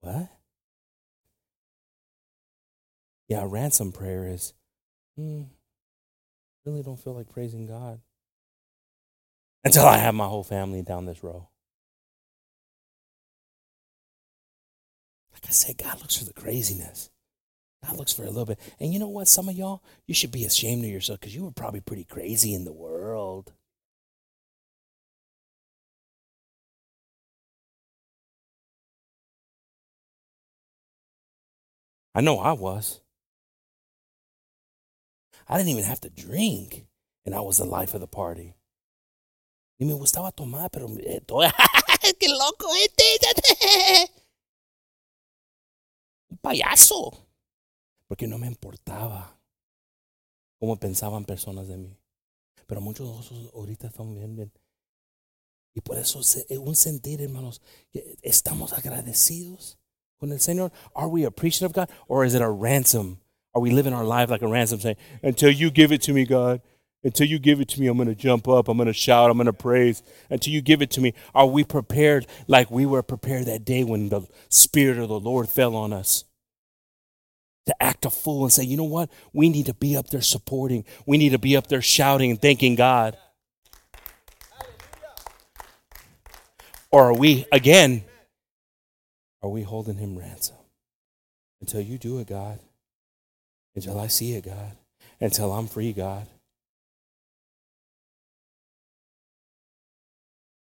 What? Yeah, a ransom prayer is, hmm, really don't feel like praising God until I have my whole family down this row. Like I said, God looks for the craziness. God looks for a little bit. And you know what? Some of y'all, you should be ashamed of yourself because you were probably pretty crazy in the world. I know I was. I didn't even have to drink, and I was the life of the party. Y me gustaba tomar, pero eh, qué loco este. Payaso. Porque no me importaba cómo pensaban personas de mí. Pero muchos de nosotros ahorita estamos bien, bien. Y por eso es eh, un sentir, hermanos, estamos agradecidos con el Señor. Are we appreciative of God or is it a ransom? Are we living our life like a ransom saying, until you give it to me, God, until you give it to me, I'm going to jump up, I'm going to shout, I'm going to praise. Until you give it to me, are we prepared like we were prepared that day when the Spirit of the Lord fell on us? to act a fool and say, you know what? We need to be up there supporting. We need to be up there shouting and thanking God. Or are we, again, are we holding him ransom? Until you do it, God. Until I see it, God. Until I'm free, God.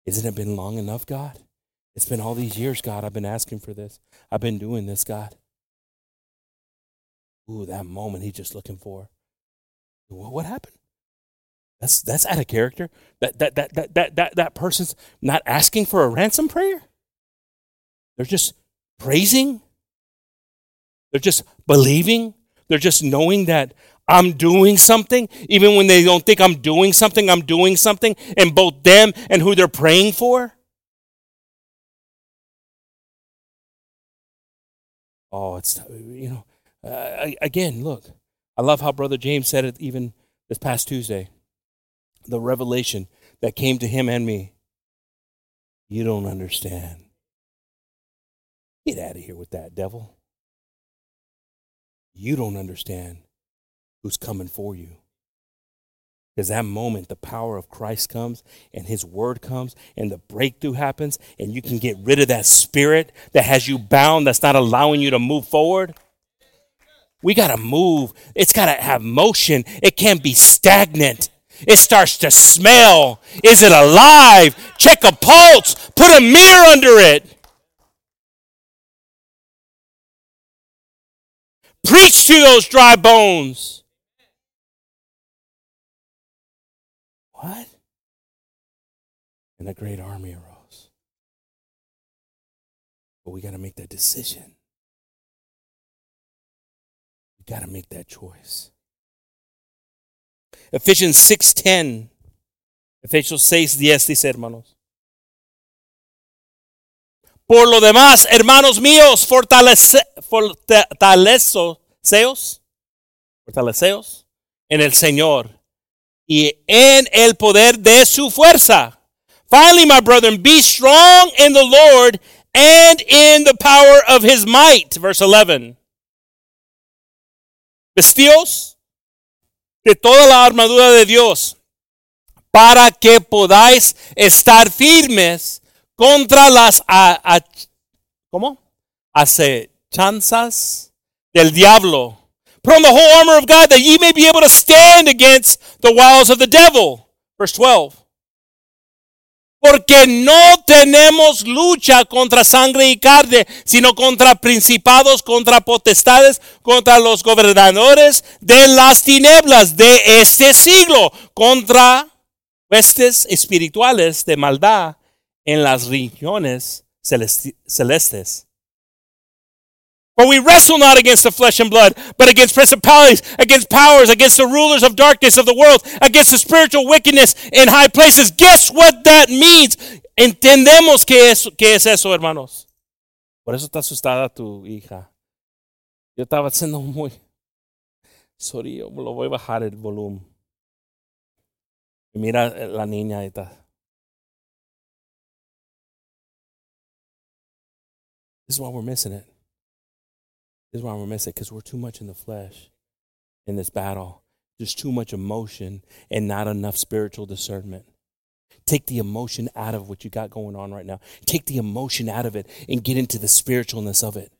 Isn't it been long enough, God? It's been all these years, God. I've been asking for this. I've been doing this, God. Ooh, that moment he's just looking for. What, what happened? That's that's out of character. That that that that that that that person's not asking for a ransom prayer. They're just praising. They're just believing. They're just knowing that I'm doing something, even when they don't think I'm doing something, I'm doing something, and both them and who they're praying for. Oh, it's, you know, uh, again, look, I love how Brother James said it even this past Tuesday. The revelation that came to him and me. You don't understand. Get out of here with that, devil. You don't understand who's coming for you. Because that moment, the power of Christ comes and his word comes and the breakthrough happens, and you can get rid of that spirit that has you bound, that's not allowing you to move forward. We got to move. It's got to have motion. It can't be stagnant. It starts to smell. Is it alive? Check a pulse. Put a mirror under it. Preach to those dry bones. What? And a great army arose. But we got to make that decision. Got to make that choice. Ephesians 6:10. ephesians Efesios 6:10 dice, hermanos. Por lo demás, hermanos míos, fortalece, fortaleceos, fortaleceos en el Señor y en el poder de su fuerza. Finally, my brethren, be strong in the Lord and in the power of his might. Verse 11. De toda la armadura de Dios para que podáis estar firmes contra las a, a, ¿cómo? acechanzas del diablo. Put on the whole armor of God that ye may be able to stand against the wiles of the devil. Verse 12. Porque no tenemos lucha contra sangre y carne, sino contra principados, contra potestades, contra los gobernadores de las tinieblas de este siglo, contra huestes espirituales de maldad en las regiones celestes. For we wrestle not against the flesh and blood, but against principalities, against powers, against the rulers of darkness of the world, against the spiritual wickedness in high places. Guess what that means? Entendemos que es, que es eso, hermanos. Por eso está asustada tu hija. Yo estaba siendo muy... Sorry, lo voy a bajar el volumen. Mira eh, la niña está. This is why we're missing it. This is why we're missing it because we're too much in the flesh in this battle. There's too much emotion and not enough spiritual discernment. Take the emotion out of what you got going on right now. Take the emotion out of it and get into the spiritualness of it.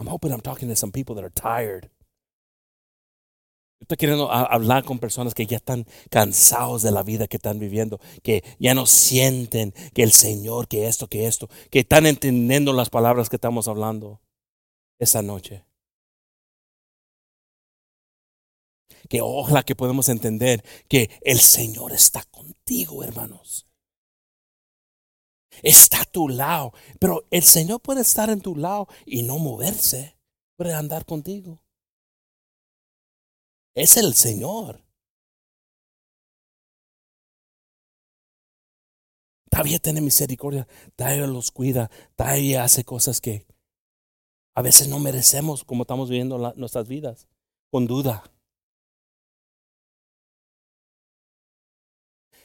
I'm hoping I'm talking to some people that are tired. Estoy queriendo hablar con personas que ya están cansados de la vida que están viviendo, que ya no sienten que el Señor, que esto, que esto, que están entendiendo las palabras que estamos hablando esta noche. Que ojalá que podemos entender que el Señor está contigo, hermanos. Está a tu lado, pero el Señor puede estar en tu lado y no moverse, puede andar contigo es el Señor. Todavía tiene misericordia, todavía los cuida, todavía hace cosas que a veces no merecemos como estamos viviendo nuestras vidas, con duda.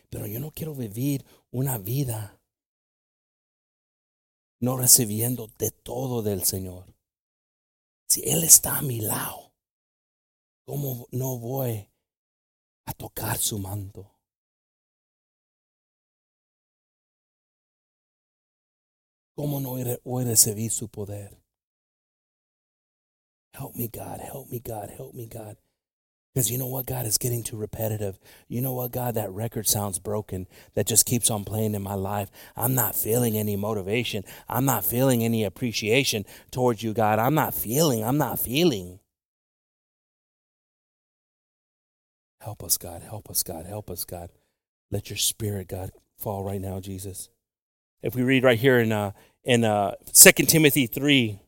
Pero yo no quiero vivir una vida no recibiendo de todo del Señor. Si Él está a mi lado, ¿Cómo no voy a tocar su manto? ¿Cómo no voy a recibir su poder? Help me, God. Help me, God. Help me, God. Because you know what, God, is getting too repetitive. You know what, God, that record sounds broken that just keeps on playing in my life. I'm not feeling any motivation. I'm not feeling any appreciation towards you, God. I'm not feeling, I'm not feeling. Help us, God. Help us, God. Help us, God. Let your spirit, God, fall right now, Jesus. If we read right here in uh, in uh, 2 Timothy 3,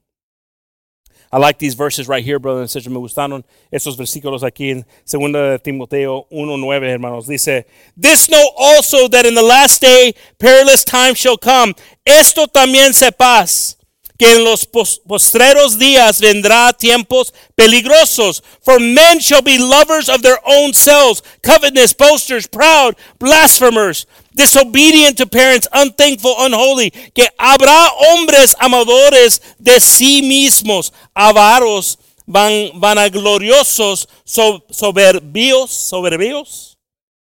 I like these verses right here, brothers and sisters. Me gustaron estos versículos aquí en 2 Timoteo 1.9, hermanos. Dice, This know also that in the last day perilous time shall come. Esto también sepas que en los postreros días vendrá tiempos peligrosos. For men shall be lovers of their own selves, covetous, boasters, proud, blasphemers, disobedient to parents, unthankful, unholy, que habrá hombres amadores de sí mismos, avaros, van, vanagloriosos, soberbios, soberbios,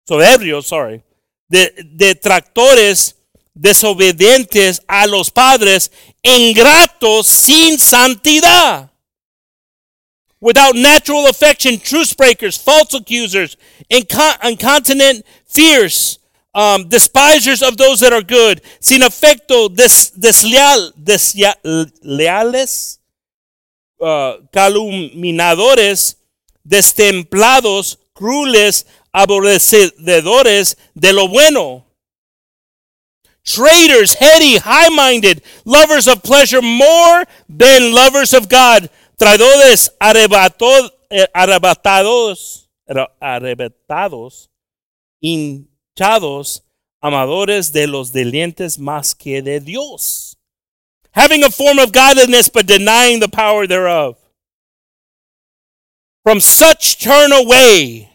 soberbios, sorry, de, detractores, desobedientes a los padres, ingratos, sin santidad. Without natural affection, truce breakers, false accusers, incontinent, fierce, um, despisers of those that are good, sin afecto, des, desleal, desleales, uh, calumniadores, destemplados, crueles, aborrecedores de lo bueno. Traitors, heady, high minded, lovers of pleasure more than lovers of God, traidores, arrebatados, eh, arrebatados, arrebatados, in, amadores de los delientes más que de Dios, having a form of godliness but denying the power thereof. From such turn away,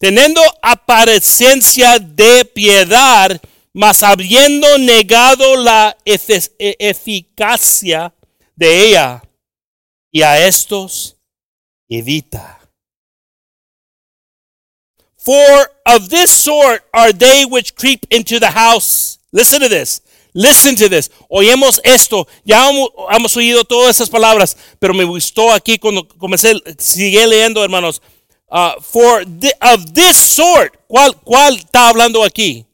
teniendo apariencia de piedad, mas habiendo negado la eficacia de ella, y a estos evita. For of this sort are they which creep into the house. Listen to this. Listen to this. Oímos esto. Ya hemos, oído todas esas palabras, pero me gustó aquí cuando comencé, sigue leyendo, hermanos. Uh, for of this sort, ¿cuál, ¿cuál está hablando aquí?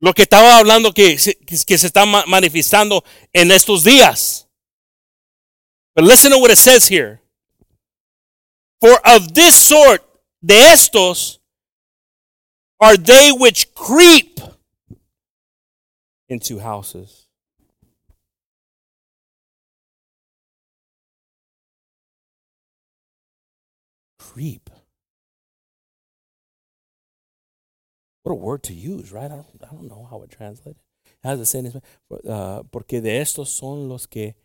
Lo que estaba hablando que, que se está manifestando en estos días. But listen to what it says here. For of this sort de estos are they which creep into houses. Creep. What a word to use, right? I don't, I don't know how it translated. It has the same, uh, porque de estos son los que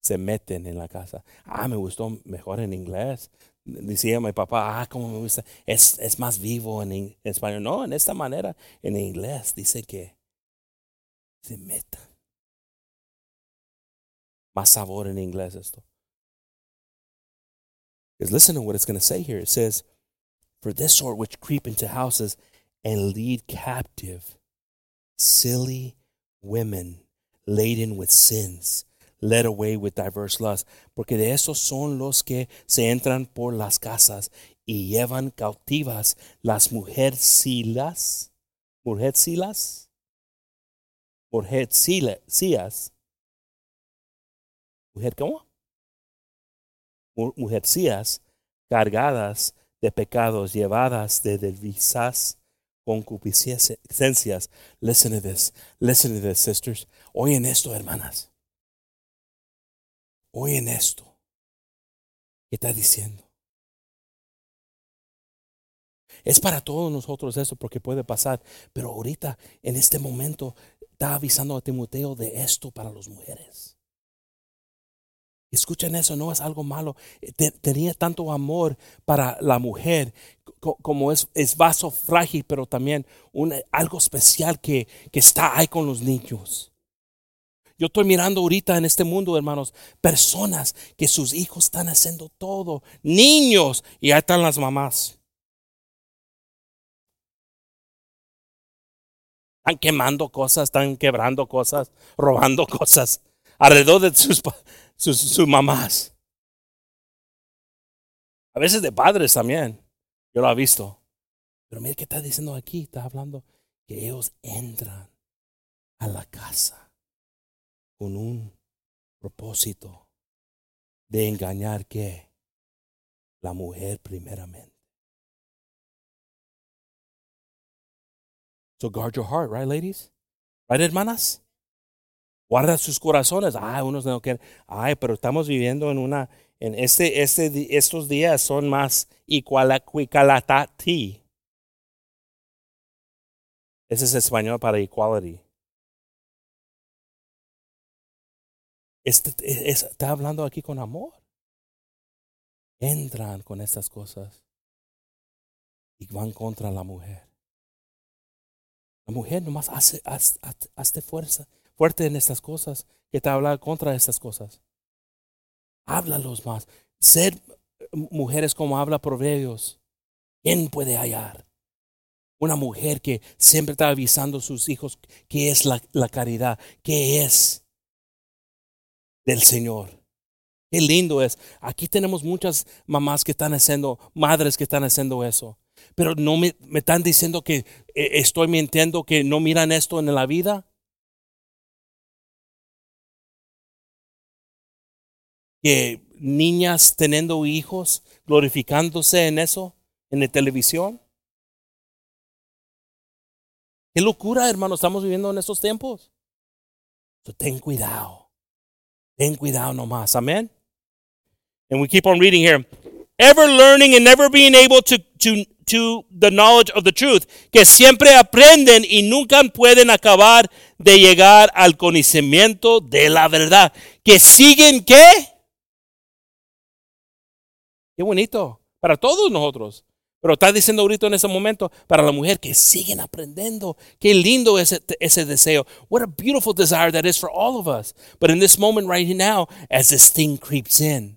se meten en la casa. Ah, me gustó mejor en inglés. Decía mi papá, ah, como me gusta, es, es más vivo en, en, español. No, en esta manera, en inglés, dice que se meta. Más sabor en inglés esto. Because listen to what it's going to say here. It says, For this sort which creep into houses and lead captive silly women laden with sins led away with diverse lusts, porque de esos son los que se entran por las casas y llevan cautivas las mujercilas, mujercilas, mujercillas, mujer cómo? Mujercillas cargadas de pecados, llevadas de desvisas concupiscencias. Listen to this, listen to this, sisters. Oyen esto, hermanas. Oyen esto. ¿Qué está diciendo? Es para todos nosotros eso porque puede pasar. Pero ahorita, en este momento, está avisando a Timoteo de esto para las mujeres. Escuchen eso, no es algo malo. Tenía tanto amor para la mujer como es, vaso frágil, pero también algo especial que, que está ahí con los niños. Yo estoy mirando ahorita en este mundo, hermanos, personas que sus hijos están haciendo todo, niños, y ahí están las mamás. Están quemando cosas, están quebrando cosas, robando cosas alrededor de sus, sus, mamás. A veces de padres también. Yo lo he visto. Pero mira qué está diciendo aquí. Está hablando que ellos entran a la casa con un propósito de engañar que la mujer primeramente. So guard your heart, right, ladies? Right, hermanas? Guarda sus corazones. Ay, unos no quieren. Ay, pero estamos viviendo en una, en este, este, estos días son más igualatati. Ese es español para equality. Este, está hablando aquí con amor. Entran con estas cosas y van contra la mujer. La mujer nomás hace, hace, fuerza, fuerte en estas cosas, que te habla contra estas cosas. Háblalos más. Ser mujeres como habla Proverbios. ¿Quién puede hallar? Una mujer que siempre está avisando a sus hijos que es la, caridad, que es del Señor. Qué lindo es. Aquí tenemos muchas mamás que están haciendo, madres que están haciendo eso. Pero no me, me están diciendo que eh, estoy mintiendo, que no miran esto en la vida. Que niñas teniendo hijos, glorificándose en eso, en la televisión. Qué locura, hermano, estamos viviendo en estos tiempos. ten cuidado. Ten cuidado nomás. Amén. And we keep on reading here. Ever learning and never being able to, to, to the knowledge of the truth. Que siempre aprenden y nunca pueden acabar de llegar al conocimiento de la verdad. Que siguen qué? Qué bonito. Para todos nosotros. Pero está diciendo ahorita en ese momento para la mujer que siguen aprendiendo. Qué lindo ese, ese deseo. What a beautiful desire that is for all of us. But in this moment right now, as this thing creeps in.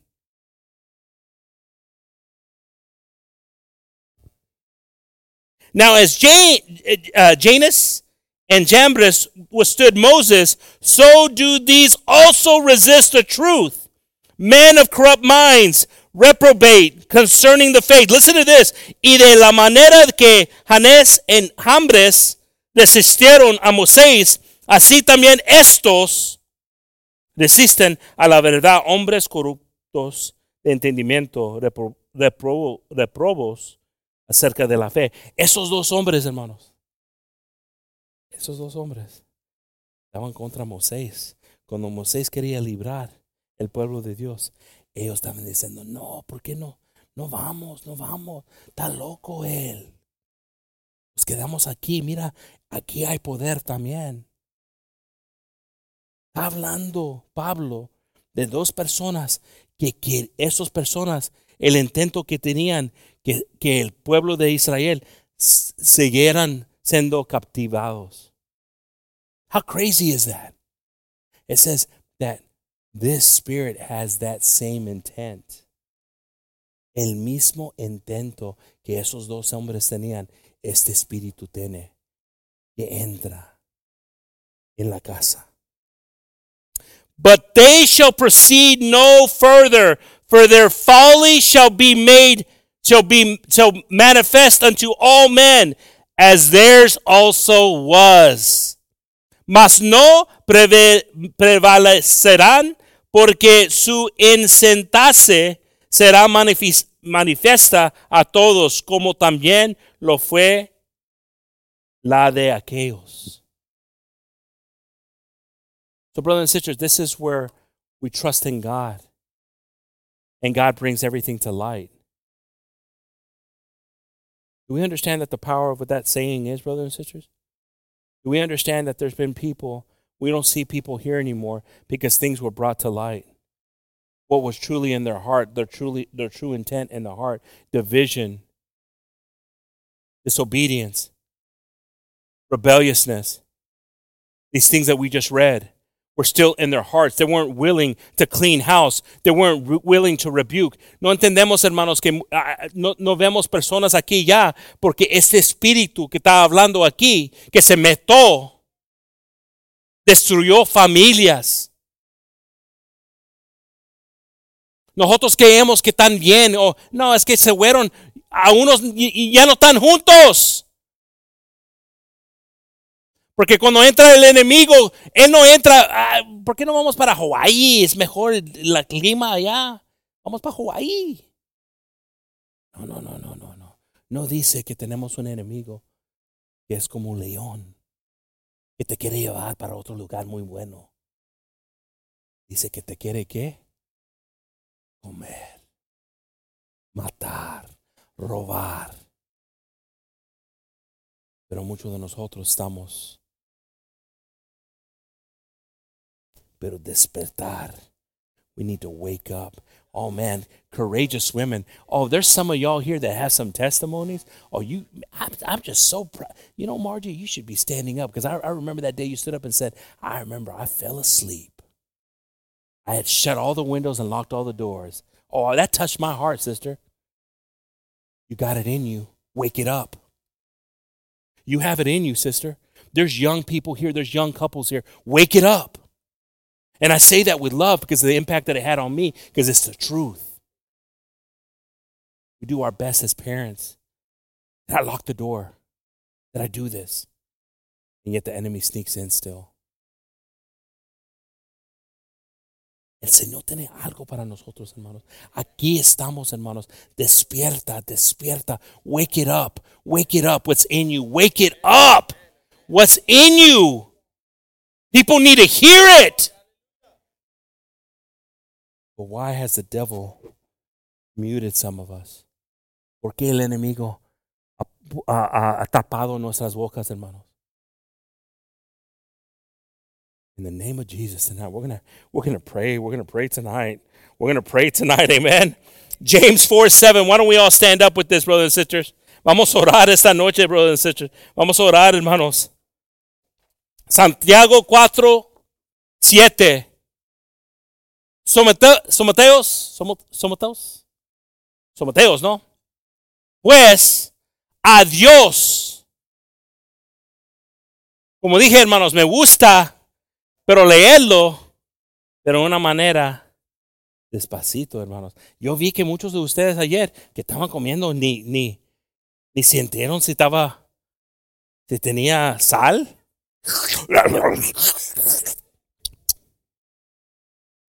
Now, as Jan, uh, Jannes and Jambres withstood Moses, so do these also resist the truth. Men of corrupt minds, reprobate concerning the faith. Listen to this. Y de la manera que Janés en Jambres resistieron a Moisés, así también estos resisten a la verdad. Hombres corruptos de entendimiento, repro, repro, reprobos acerca de la fe. Esos dos hombres, hermanos, esos dos hombres estaban contra Moisés. Cuando Moisés quería librar el pueblo de Dios, ellos estaban diciendo, no, ¿por qué no? No vamos, no vamos. Está loco él. Nos quedamos aquí. Mira, aquí hay poder también. Está hablando Pablo de dos personas que, que esas personas, el intento que tenían, que, que el pueblo de Israel siguieran siendo captivados. How crazy is that? It says that This spirit has that same intent. El mismo intento que esos dos hombres tenían, este espíritu tiene, que entra en la casa. But they shall proceed no further, for their folly shall be made, shall be, shall manifest unto all men, as theirs also was. Mas no prevalecerán porque su insentase será manifiesta a todos, como también lo fue la de aquellos. So, brothers and sisters, this is where we trust in God, and God brings everything to light. Do we understand that the power of what that saying is, brothers and sisters? Do we understand that there's been people we don't see people here anymore because things were brought to light. What was truly in their heart, their truly their true intent in the heart, division, disobedience, rebelliousness. These things that we just read. were still in their hearts. They weren't willing to clean house. They weren't re- willing to rebuke. No entendemos, hermanos, que uh, no, no, vemos personas aquí ya porque este espíritu que está hablando aquí, que se metió, destruyó familias. Nosotros creemos que están bien. O, no, es que se fueron a unos y, ya no están juntos. Porque cuando entra el enemigo, él no entra. Ah, ¿Por qué no vamos para Hawái? Es mejor el clima allá. Vamos para Hawái. No, no, no, no, no, no. No dice que tenemos un enemigo que es como un león, que te quiere llevar para otro lugar muy bueno. Dice que te quiere qué? Comer, matar, robar. Pero muchos de nosotros estamos pero despertar. We need to wake up. Oh man, courageous women. Oh, there's some of y'all here that have some testimonies. Oh, you, I'm, I'm just so proud. You know, Margie, you should be standing up because I, I remember that day you stood up and said, I remember I fell asleep. I had shut all the windows and locked all the doors. Oh, that touched my heart, sister. You got it in you. Wake it up. You have it in you, sister. There's young people here, there's young couples here. Wake it up. And I say that with love because of the impact that it had on me, because it's the truth. We do our best as parents. And I lock the door. That I do this. And yet the enemy sneaks in still. El Señor tiene algo para nosotros, hermanos. Aquí estamos, hermanos. Despierta, despierta. Wake it up. Wake it up. What's in you? Wake it up. What's in you? People need to hear it. But why has the devil muted some of us? ¿Por qué el enemigo ha, ha, ha tapado nuestras bocas, hermanos? In the name of Jesus tonight, we're gonna we're gonna pray. We're gonna pray tonight. We're gonna pray tonight, amen. James 4 7. Why don't we all stand up with this, brothers and sisters? Vamos a orar esta noche, brothers and sisters. Vamos a orar, hermanos. Santiago 4 7. Somete, someteos, someteos, ¿no? Pues a Dios. Como dije, hermanos, me gusta, pero leerlo, pero de una manera despacito, hermanos. Yo vi que muchos de ustedes ayer que estaban comiendo ni, ni, ni sintieron si estaba, si tenía sal.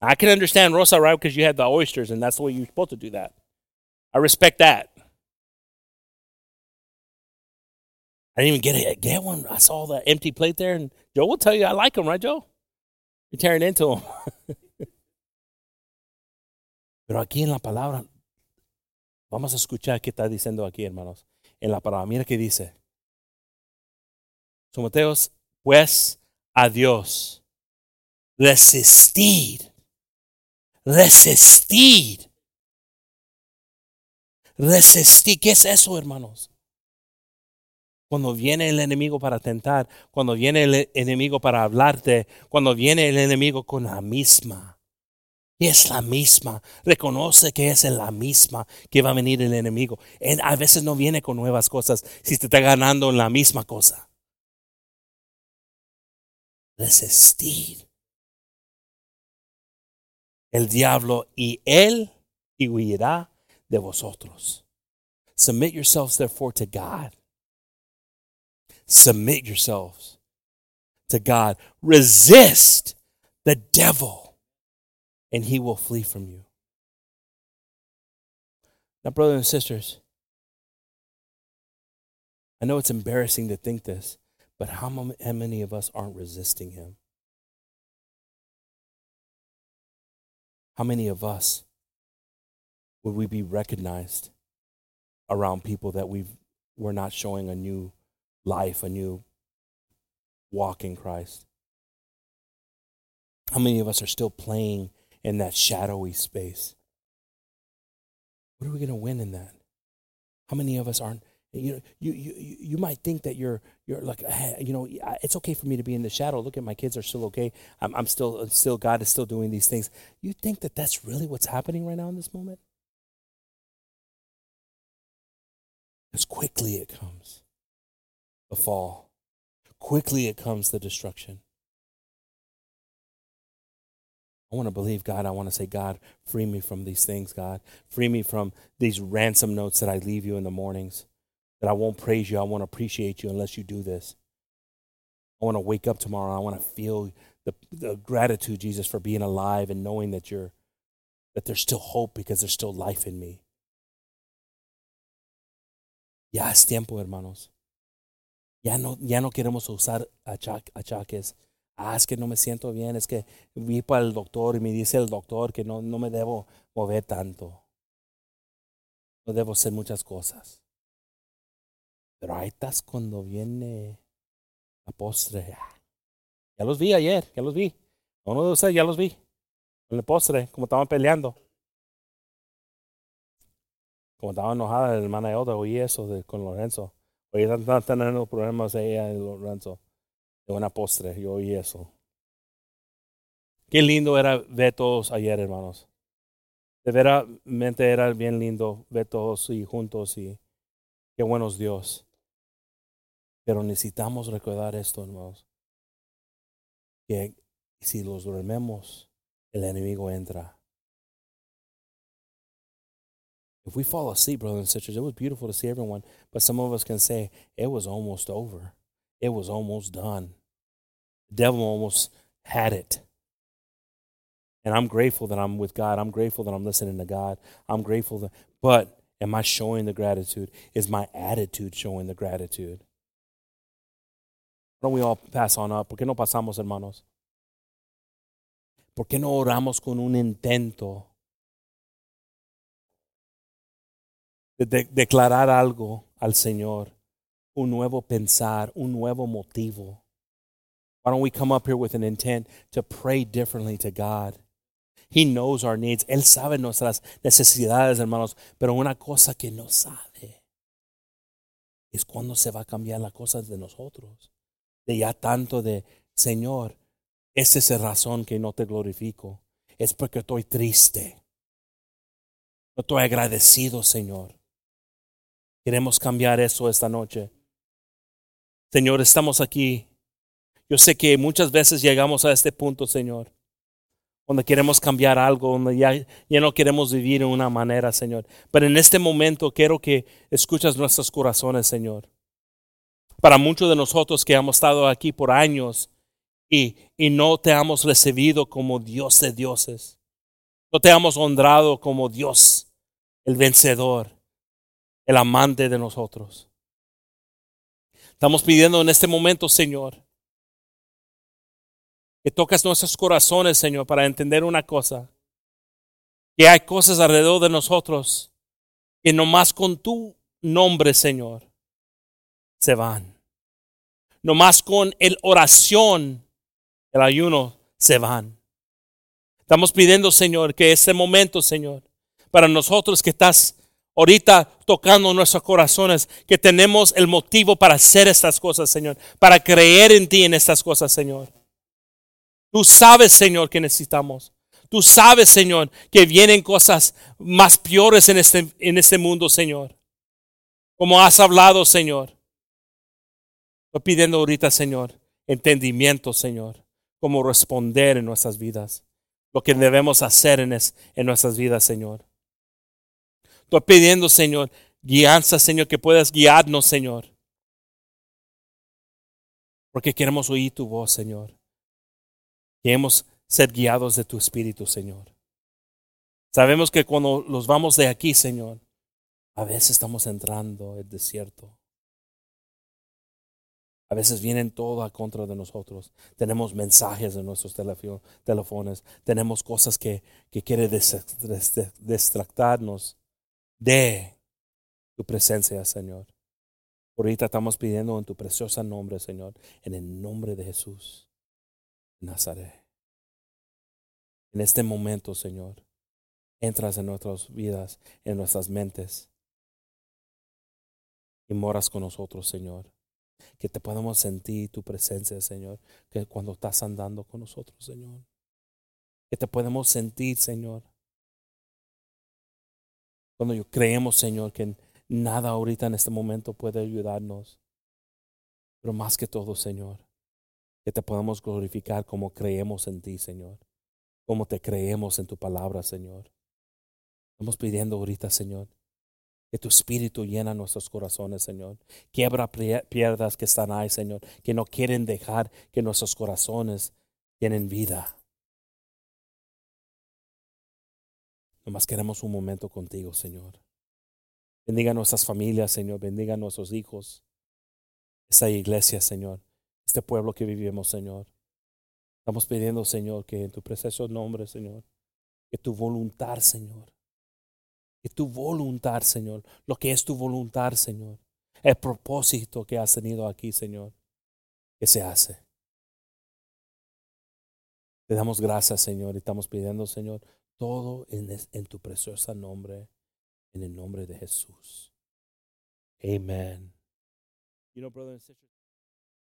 I can understand Rosa, right? Because you had the oysters, and that's the way you're supposed to do that. I respect that. I didn't even get it. Get one. I saw the empty plate there, and Joe will tell you I like them, right, Joe? You're tearing into them. Pero aquí en la palabra, vamos a escuchar qué está diciendo aquí, hermanos. En la palabra, mira qué dice. Someteos, pues, a Dios. Resistid resistir. Resistir. ¿Qué es eso, hermanos? Cuando viene el enemigo para tentar, cuando viene el enemigo para hablarte, cuando viene el enemigo con la misma. Y es la misma. Reconoce que es la misma que va a venir el enemigo. A veces no viene con nuevas cosas si te está ganando en la misma cosa. Resistir el diablo y él y huirá de vosotros. Submit yourselves therefore to God. Submit yourselves to God. Resist the devil and he will flee from you. Now, brothers and sisters, I know it's embarrassing to think this, but how many of us aren't resisting him? How many of us would we be recognized around people that we we're not showing a new life, a new walk in Christ? How many of us are still playing in that shadowy space? What are we going to win in that? How many of us aren't You, you, you, you might think that you're, you're like, ah, you know, it's okay for me to be in the shadow. Look at my kids are still okay. I'm, I'm still, still, God is still doing these things. You think that that's really what's happening right now in this moment? As quickly it comes, the fall. Quickly it comes, the destruction. I want to believe God. I want to say, God, free me from these things, God. Free me from these ransom notes that I leave you in the mornings. That I won't praise you. I won't appreciate you unless you do this. I want to wake up tomorrow. I want to feel the, the gratitude, Jesus, for being alive and knowing that you're that there's still hope because there's still life in me. Ya es tiempo, hermanos. Ya no, ya no queremos usar achaques. Ah, es que no me siento bien, es que vi para el doctor y me dice el doctor que no, no me debo mover tanto. No debo hacer muchas cosas. Pero ahí estás cuando viene la postre. Ya los vi ayer, ya los vi. Uno de ustedes ya los vi. En el postre, como estaban peleando. Como estaba enojada la hermana Elda, oí eso de, con Lorenzo. Oí están teniendo problemas ella y Lorenzo de una postre. Yo oí eso. Qué lindo era ver todos ayer, hermanos. De veramente era bien lindo ver todos y juntos y qué buenos Dios. Pero necesitamos recordar esto, hermanos. Que si los dormemos, el enemigo entra. If we fall asleep, brothers and sisters, it was beautiful to see everyone, but some of us can say it was almost over. It was almost done. The devil almost had it. And I'm grateful that I'm with God. I'm grateful that I'm listening to God. I'm grateful that, but am I showing the gratitude? Is my attitude showing the gratitude? Don't we all pass on up? ¿Por qué no pasamos, hermanos? ¿Por qué no oramos con un intento de, de declarar algo al Señor? Un nuevo pensar, un nuevo motivo. Why don't we come up here with an intent to pray differently to God? He knows our needs. Él sabe nuestras necesidades, hermanos. Pero una cosa que no sabe es cuando se va a cambiar las cosas de nosotros. De ya tanto de, Señor, esa es la razón que no te glorifico. Es porque estoy triste. No estoy agradecido, Señor. Queremos cambiar eso esta noche. Señor, estamos aquí yo sé que muchas veces llegamos a este punto, Señor, donde queremos cambiar algo, donde ya, ya no queremos vivir en una manera, Señor. Pero en este momento quiero que escuches nuestros corazones, Señor. Para muchos de nosotros que hemos estado aquí por años y, y no te hemos recibido como Dios de dioses, no te hemos honrado como Dios, el vencedor, el amante de nosotros. Estamos pidiendo en este momento, Señor, que tocas nuestros corazones, Señor, para entender una cosa. Que hay cosas alrededor de nosotros que nomás con tu nombre, Señor, se van. Nomás con el oración, el ayuno, se van. Estamos pidiendo, Señor, que este momento, Señor, para nosotros que estás ahorita tocando nuestros corazones, que tenemos el motivo para hacer estas cosas, Señor, para creer en ti en estas cosas, Señor. Tú sabes, Señor, que necesitamos. Tú sabes, Señor, que vienen cosas más peores en este, en este mundo, Señor. Como has hablado, Señor. Estoy pidiendo ahorita, Señor, entendimiento, Señor, cómo responder en nuestras vidas. Lo que debemos hacer en, nuestras vidas, Señor. Estoy pidiendo, Señor, guianza, Señor, que puedas guiarnos, Señor. Porque queremos oír tu voz, Señor. Queremos ser guiados de tu Espíritu, Señor. Sabemos que cuando los vamos de aquí, Señor, a veces estamos entrando el desierto. A veces vienen todo a contra de nosotros. Tenemos mensajes en nuestros teléfonos. Tenemos cosas que, que quieren distractarnos de tu presencia, Señor. Ahorita estamos pidiendo en tu precioso nombre, Señor, en el nombre de Jesús. Nazaret. En este momento, Señor, entras en nuestras vidas, en nuestras mentes. y moras con nosotros, Señor. Que te podamos sentir tu presencia, Señor, que cuando estás andando con nosotros, Señor. Que te podemos sentir, Señor. Cuando yo creemos, Señor, que nada ahorita en este momento puede ayudarnos. Pero más que todo, Señor, que te podamos glorificar como creemos en ti, Señor. Como te creemos en tu palabra, Señor. Estamos pidiendo ahorita, Señor, que tu espíritu llena nuestros corazones, Señor. Quiebra piedras que están ahí, Señor, que no quieren dejar que nuestros corazones tienen vida. Nomás queremos un momento contigo, Señor. Bendiga a nuestras familias, Señor. Bendiga a nuestros hijos. Esta iglesia, Señor. Este pueblo que vivimos, Señor. Estamos pidiendo, Señor, que en tu precioso nombre, Señor, que tu voluntad, Señor, tu voluntad, Señor, lo que es tu voluntad, Señor, el propósito que has tenido aquí, Señor, que se hace. Te damos gracias, Señor, y estamos pidiendo, Señor, todo en, en tu precioso nombre en el nombre de Jesús. Amen. You know, brother and sister.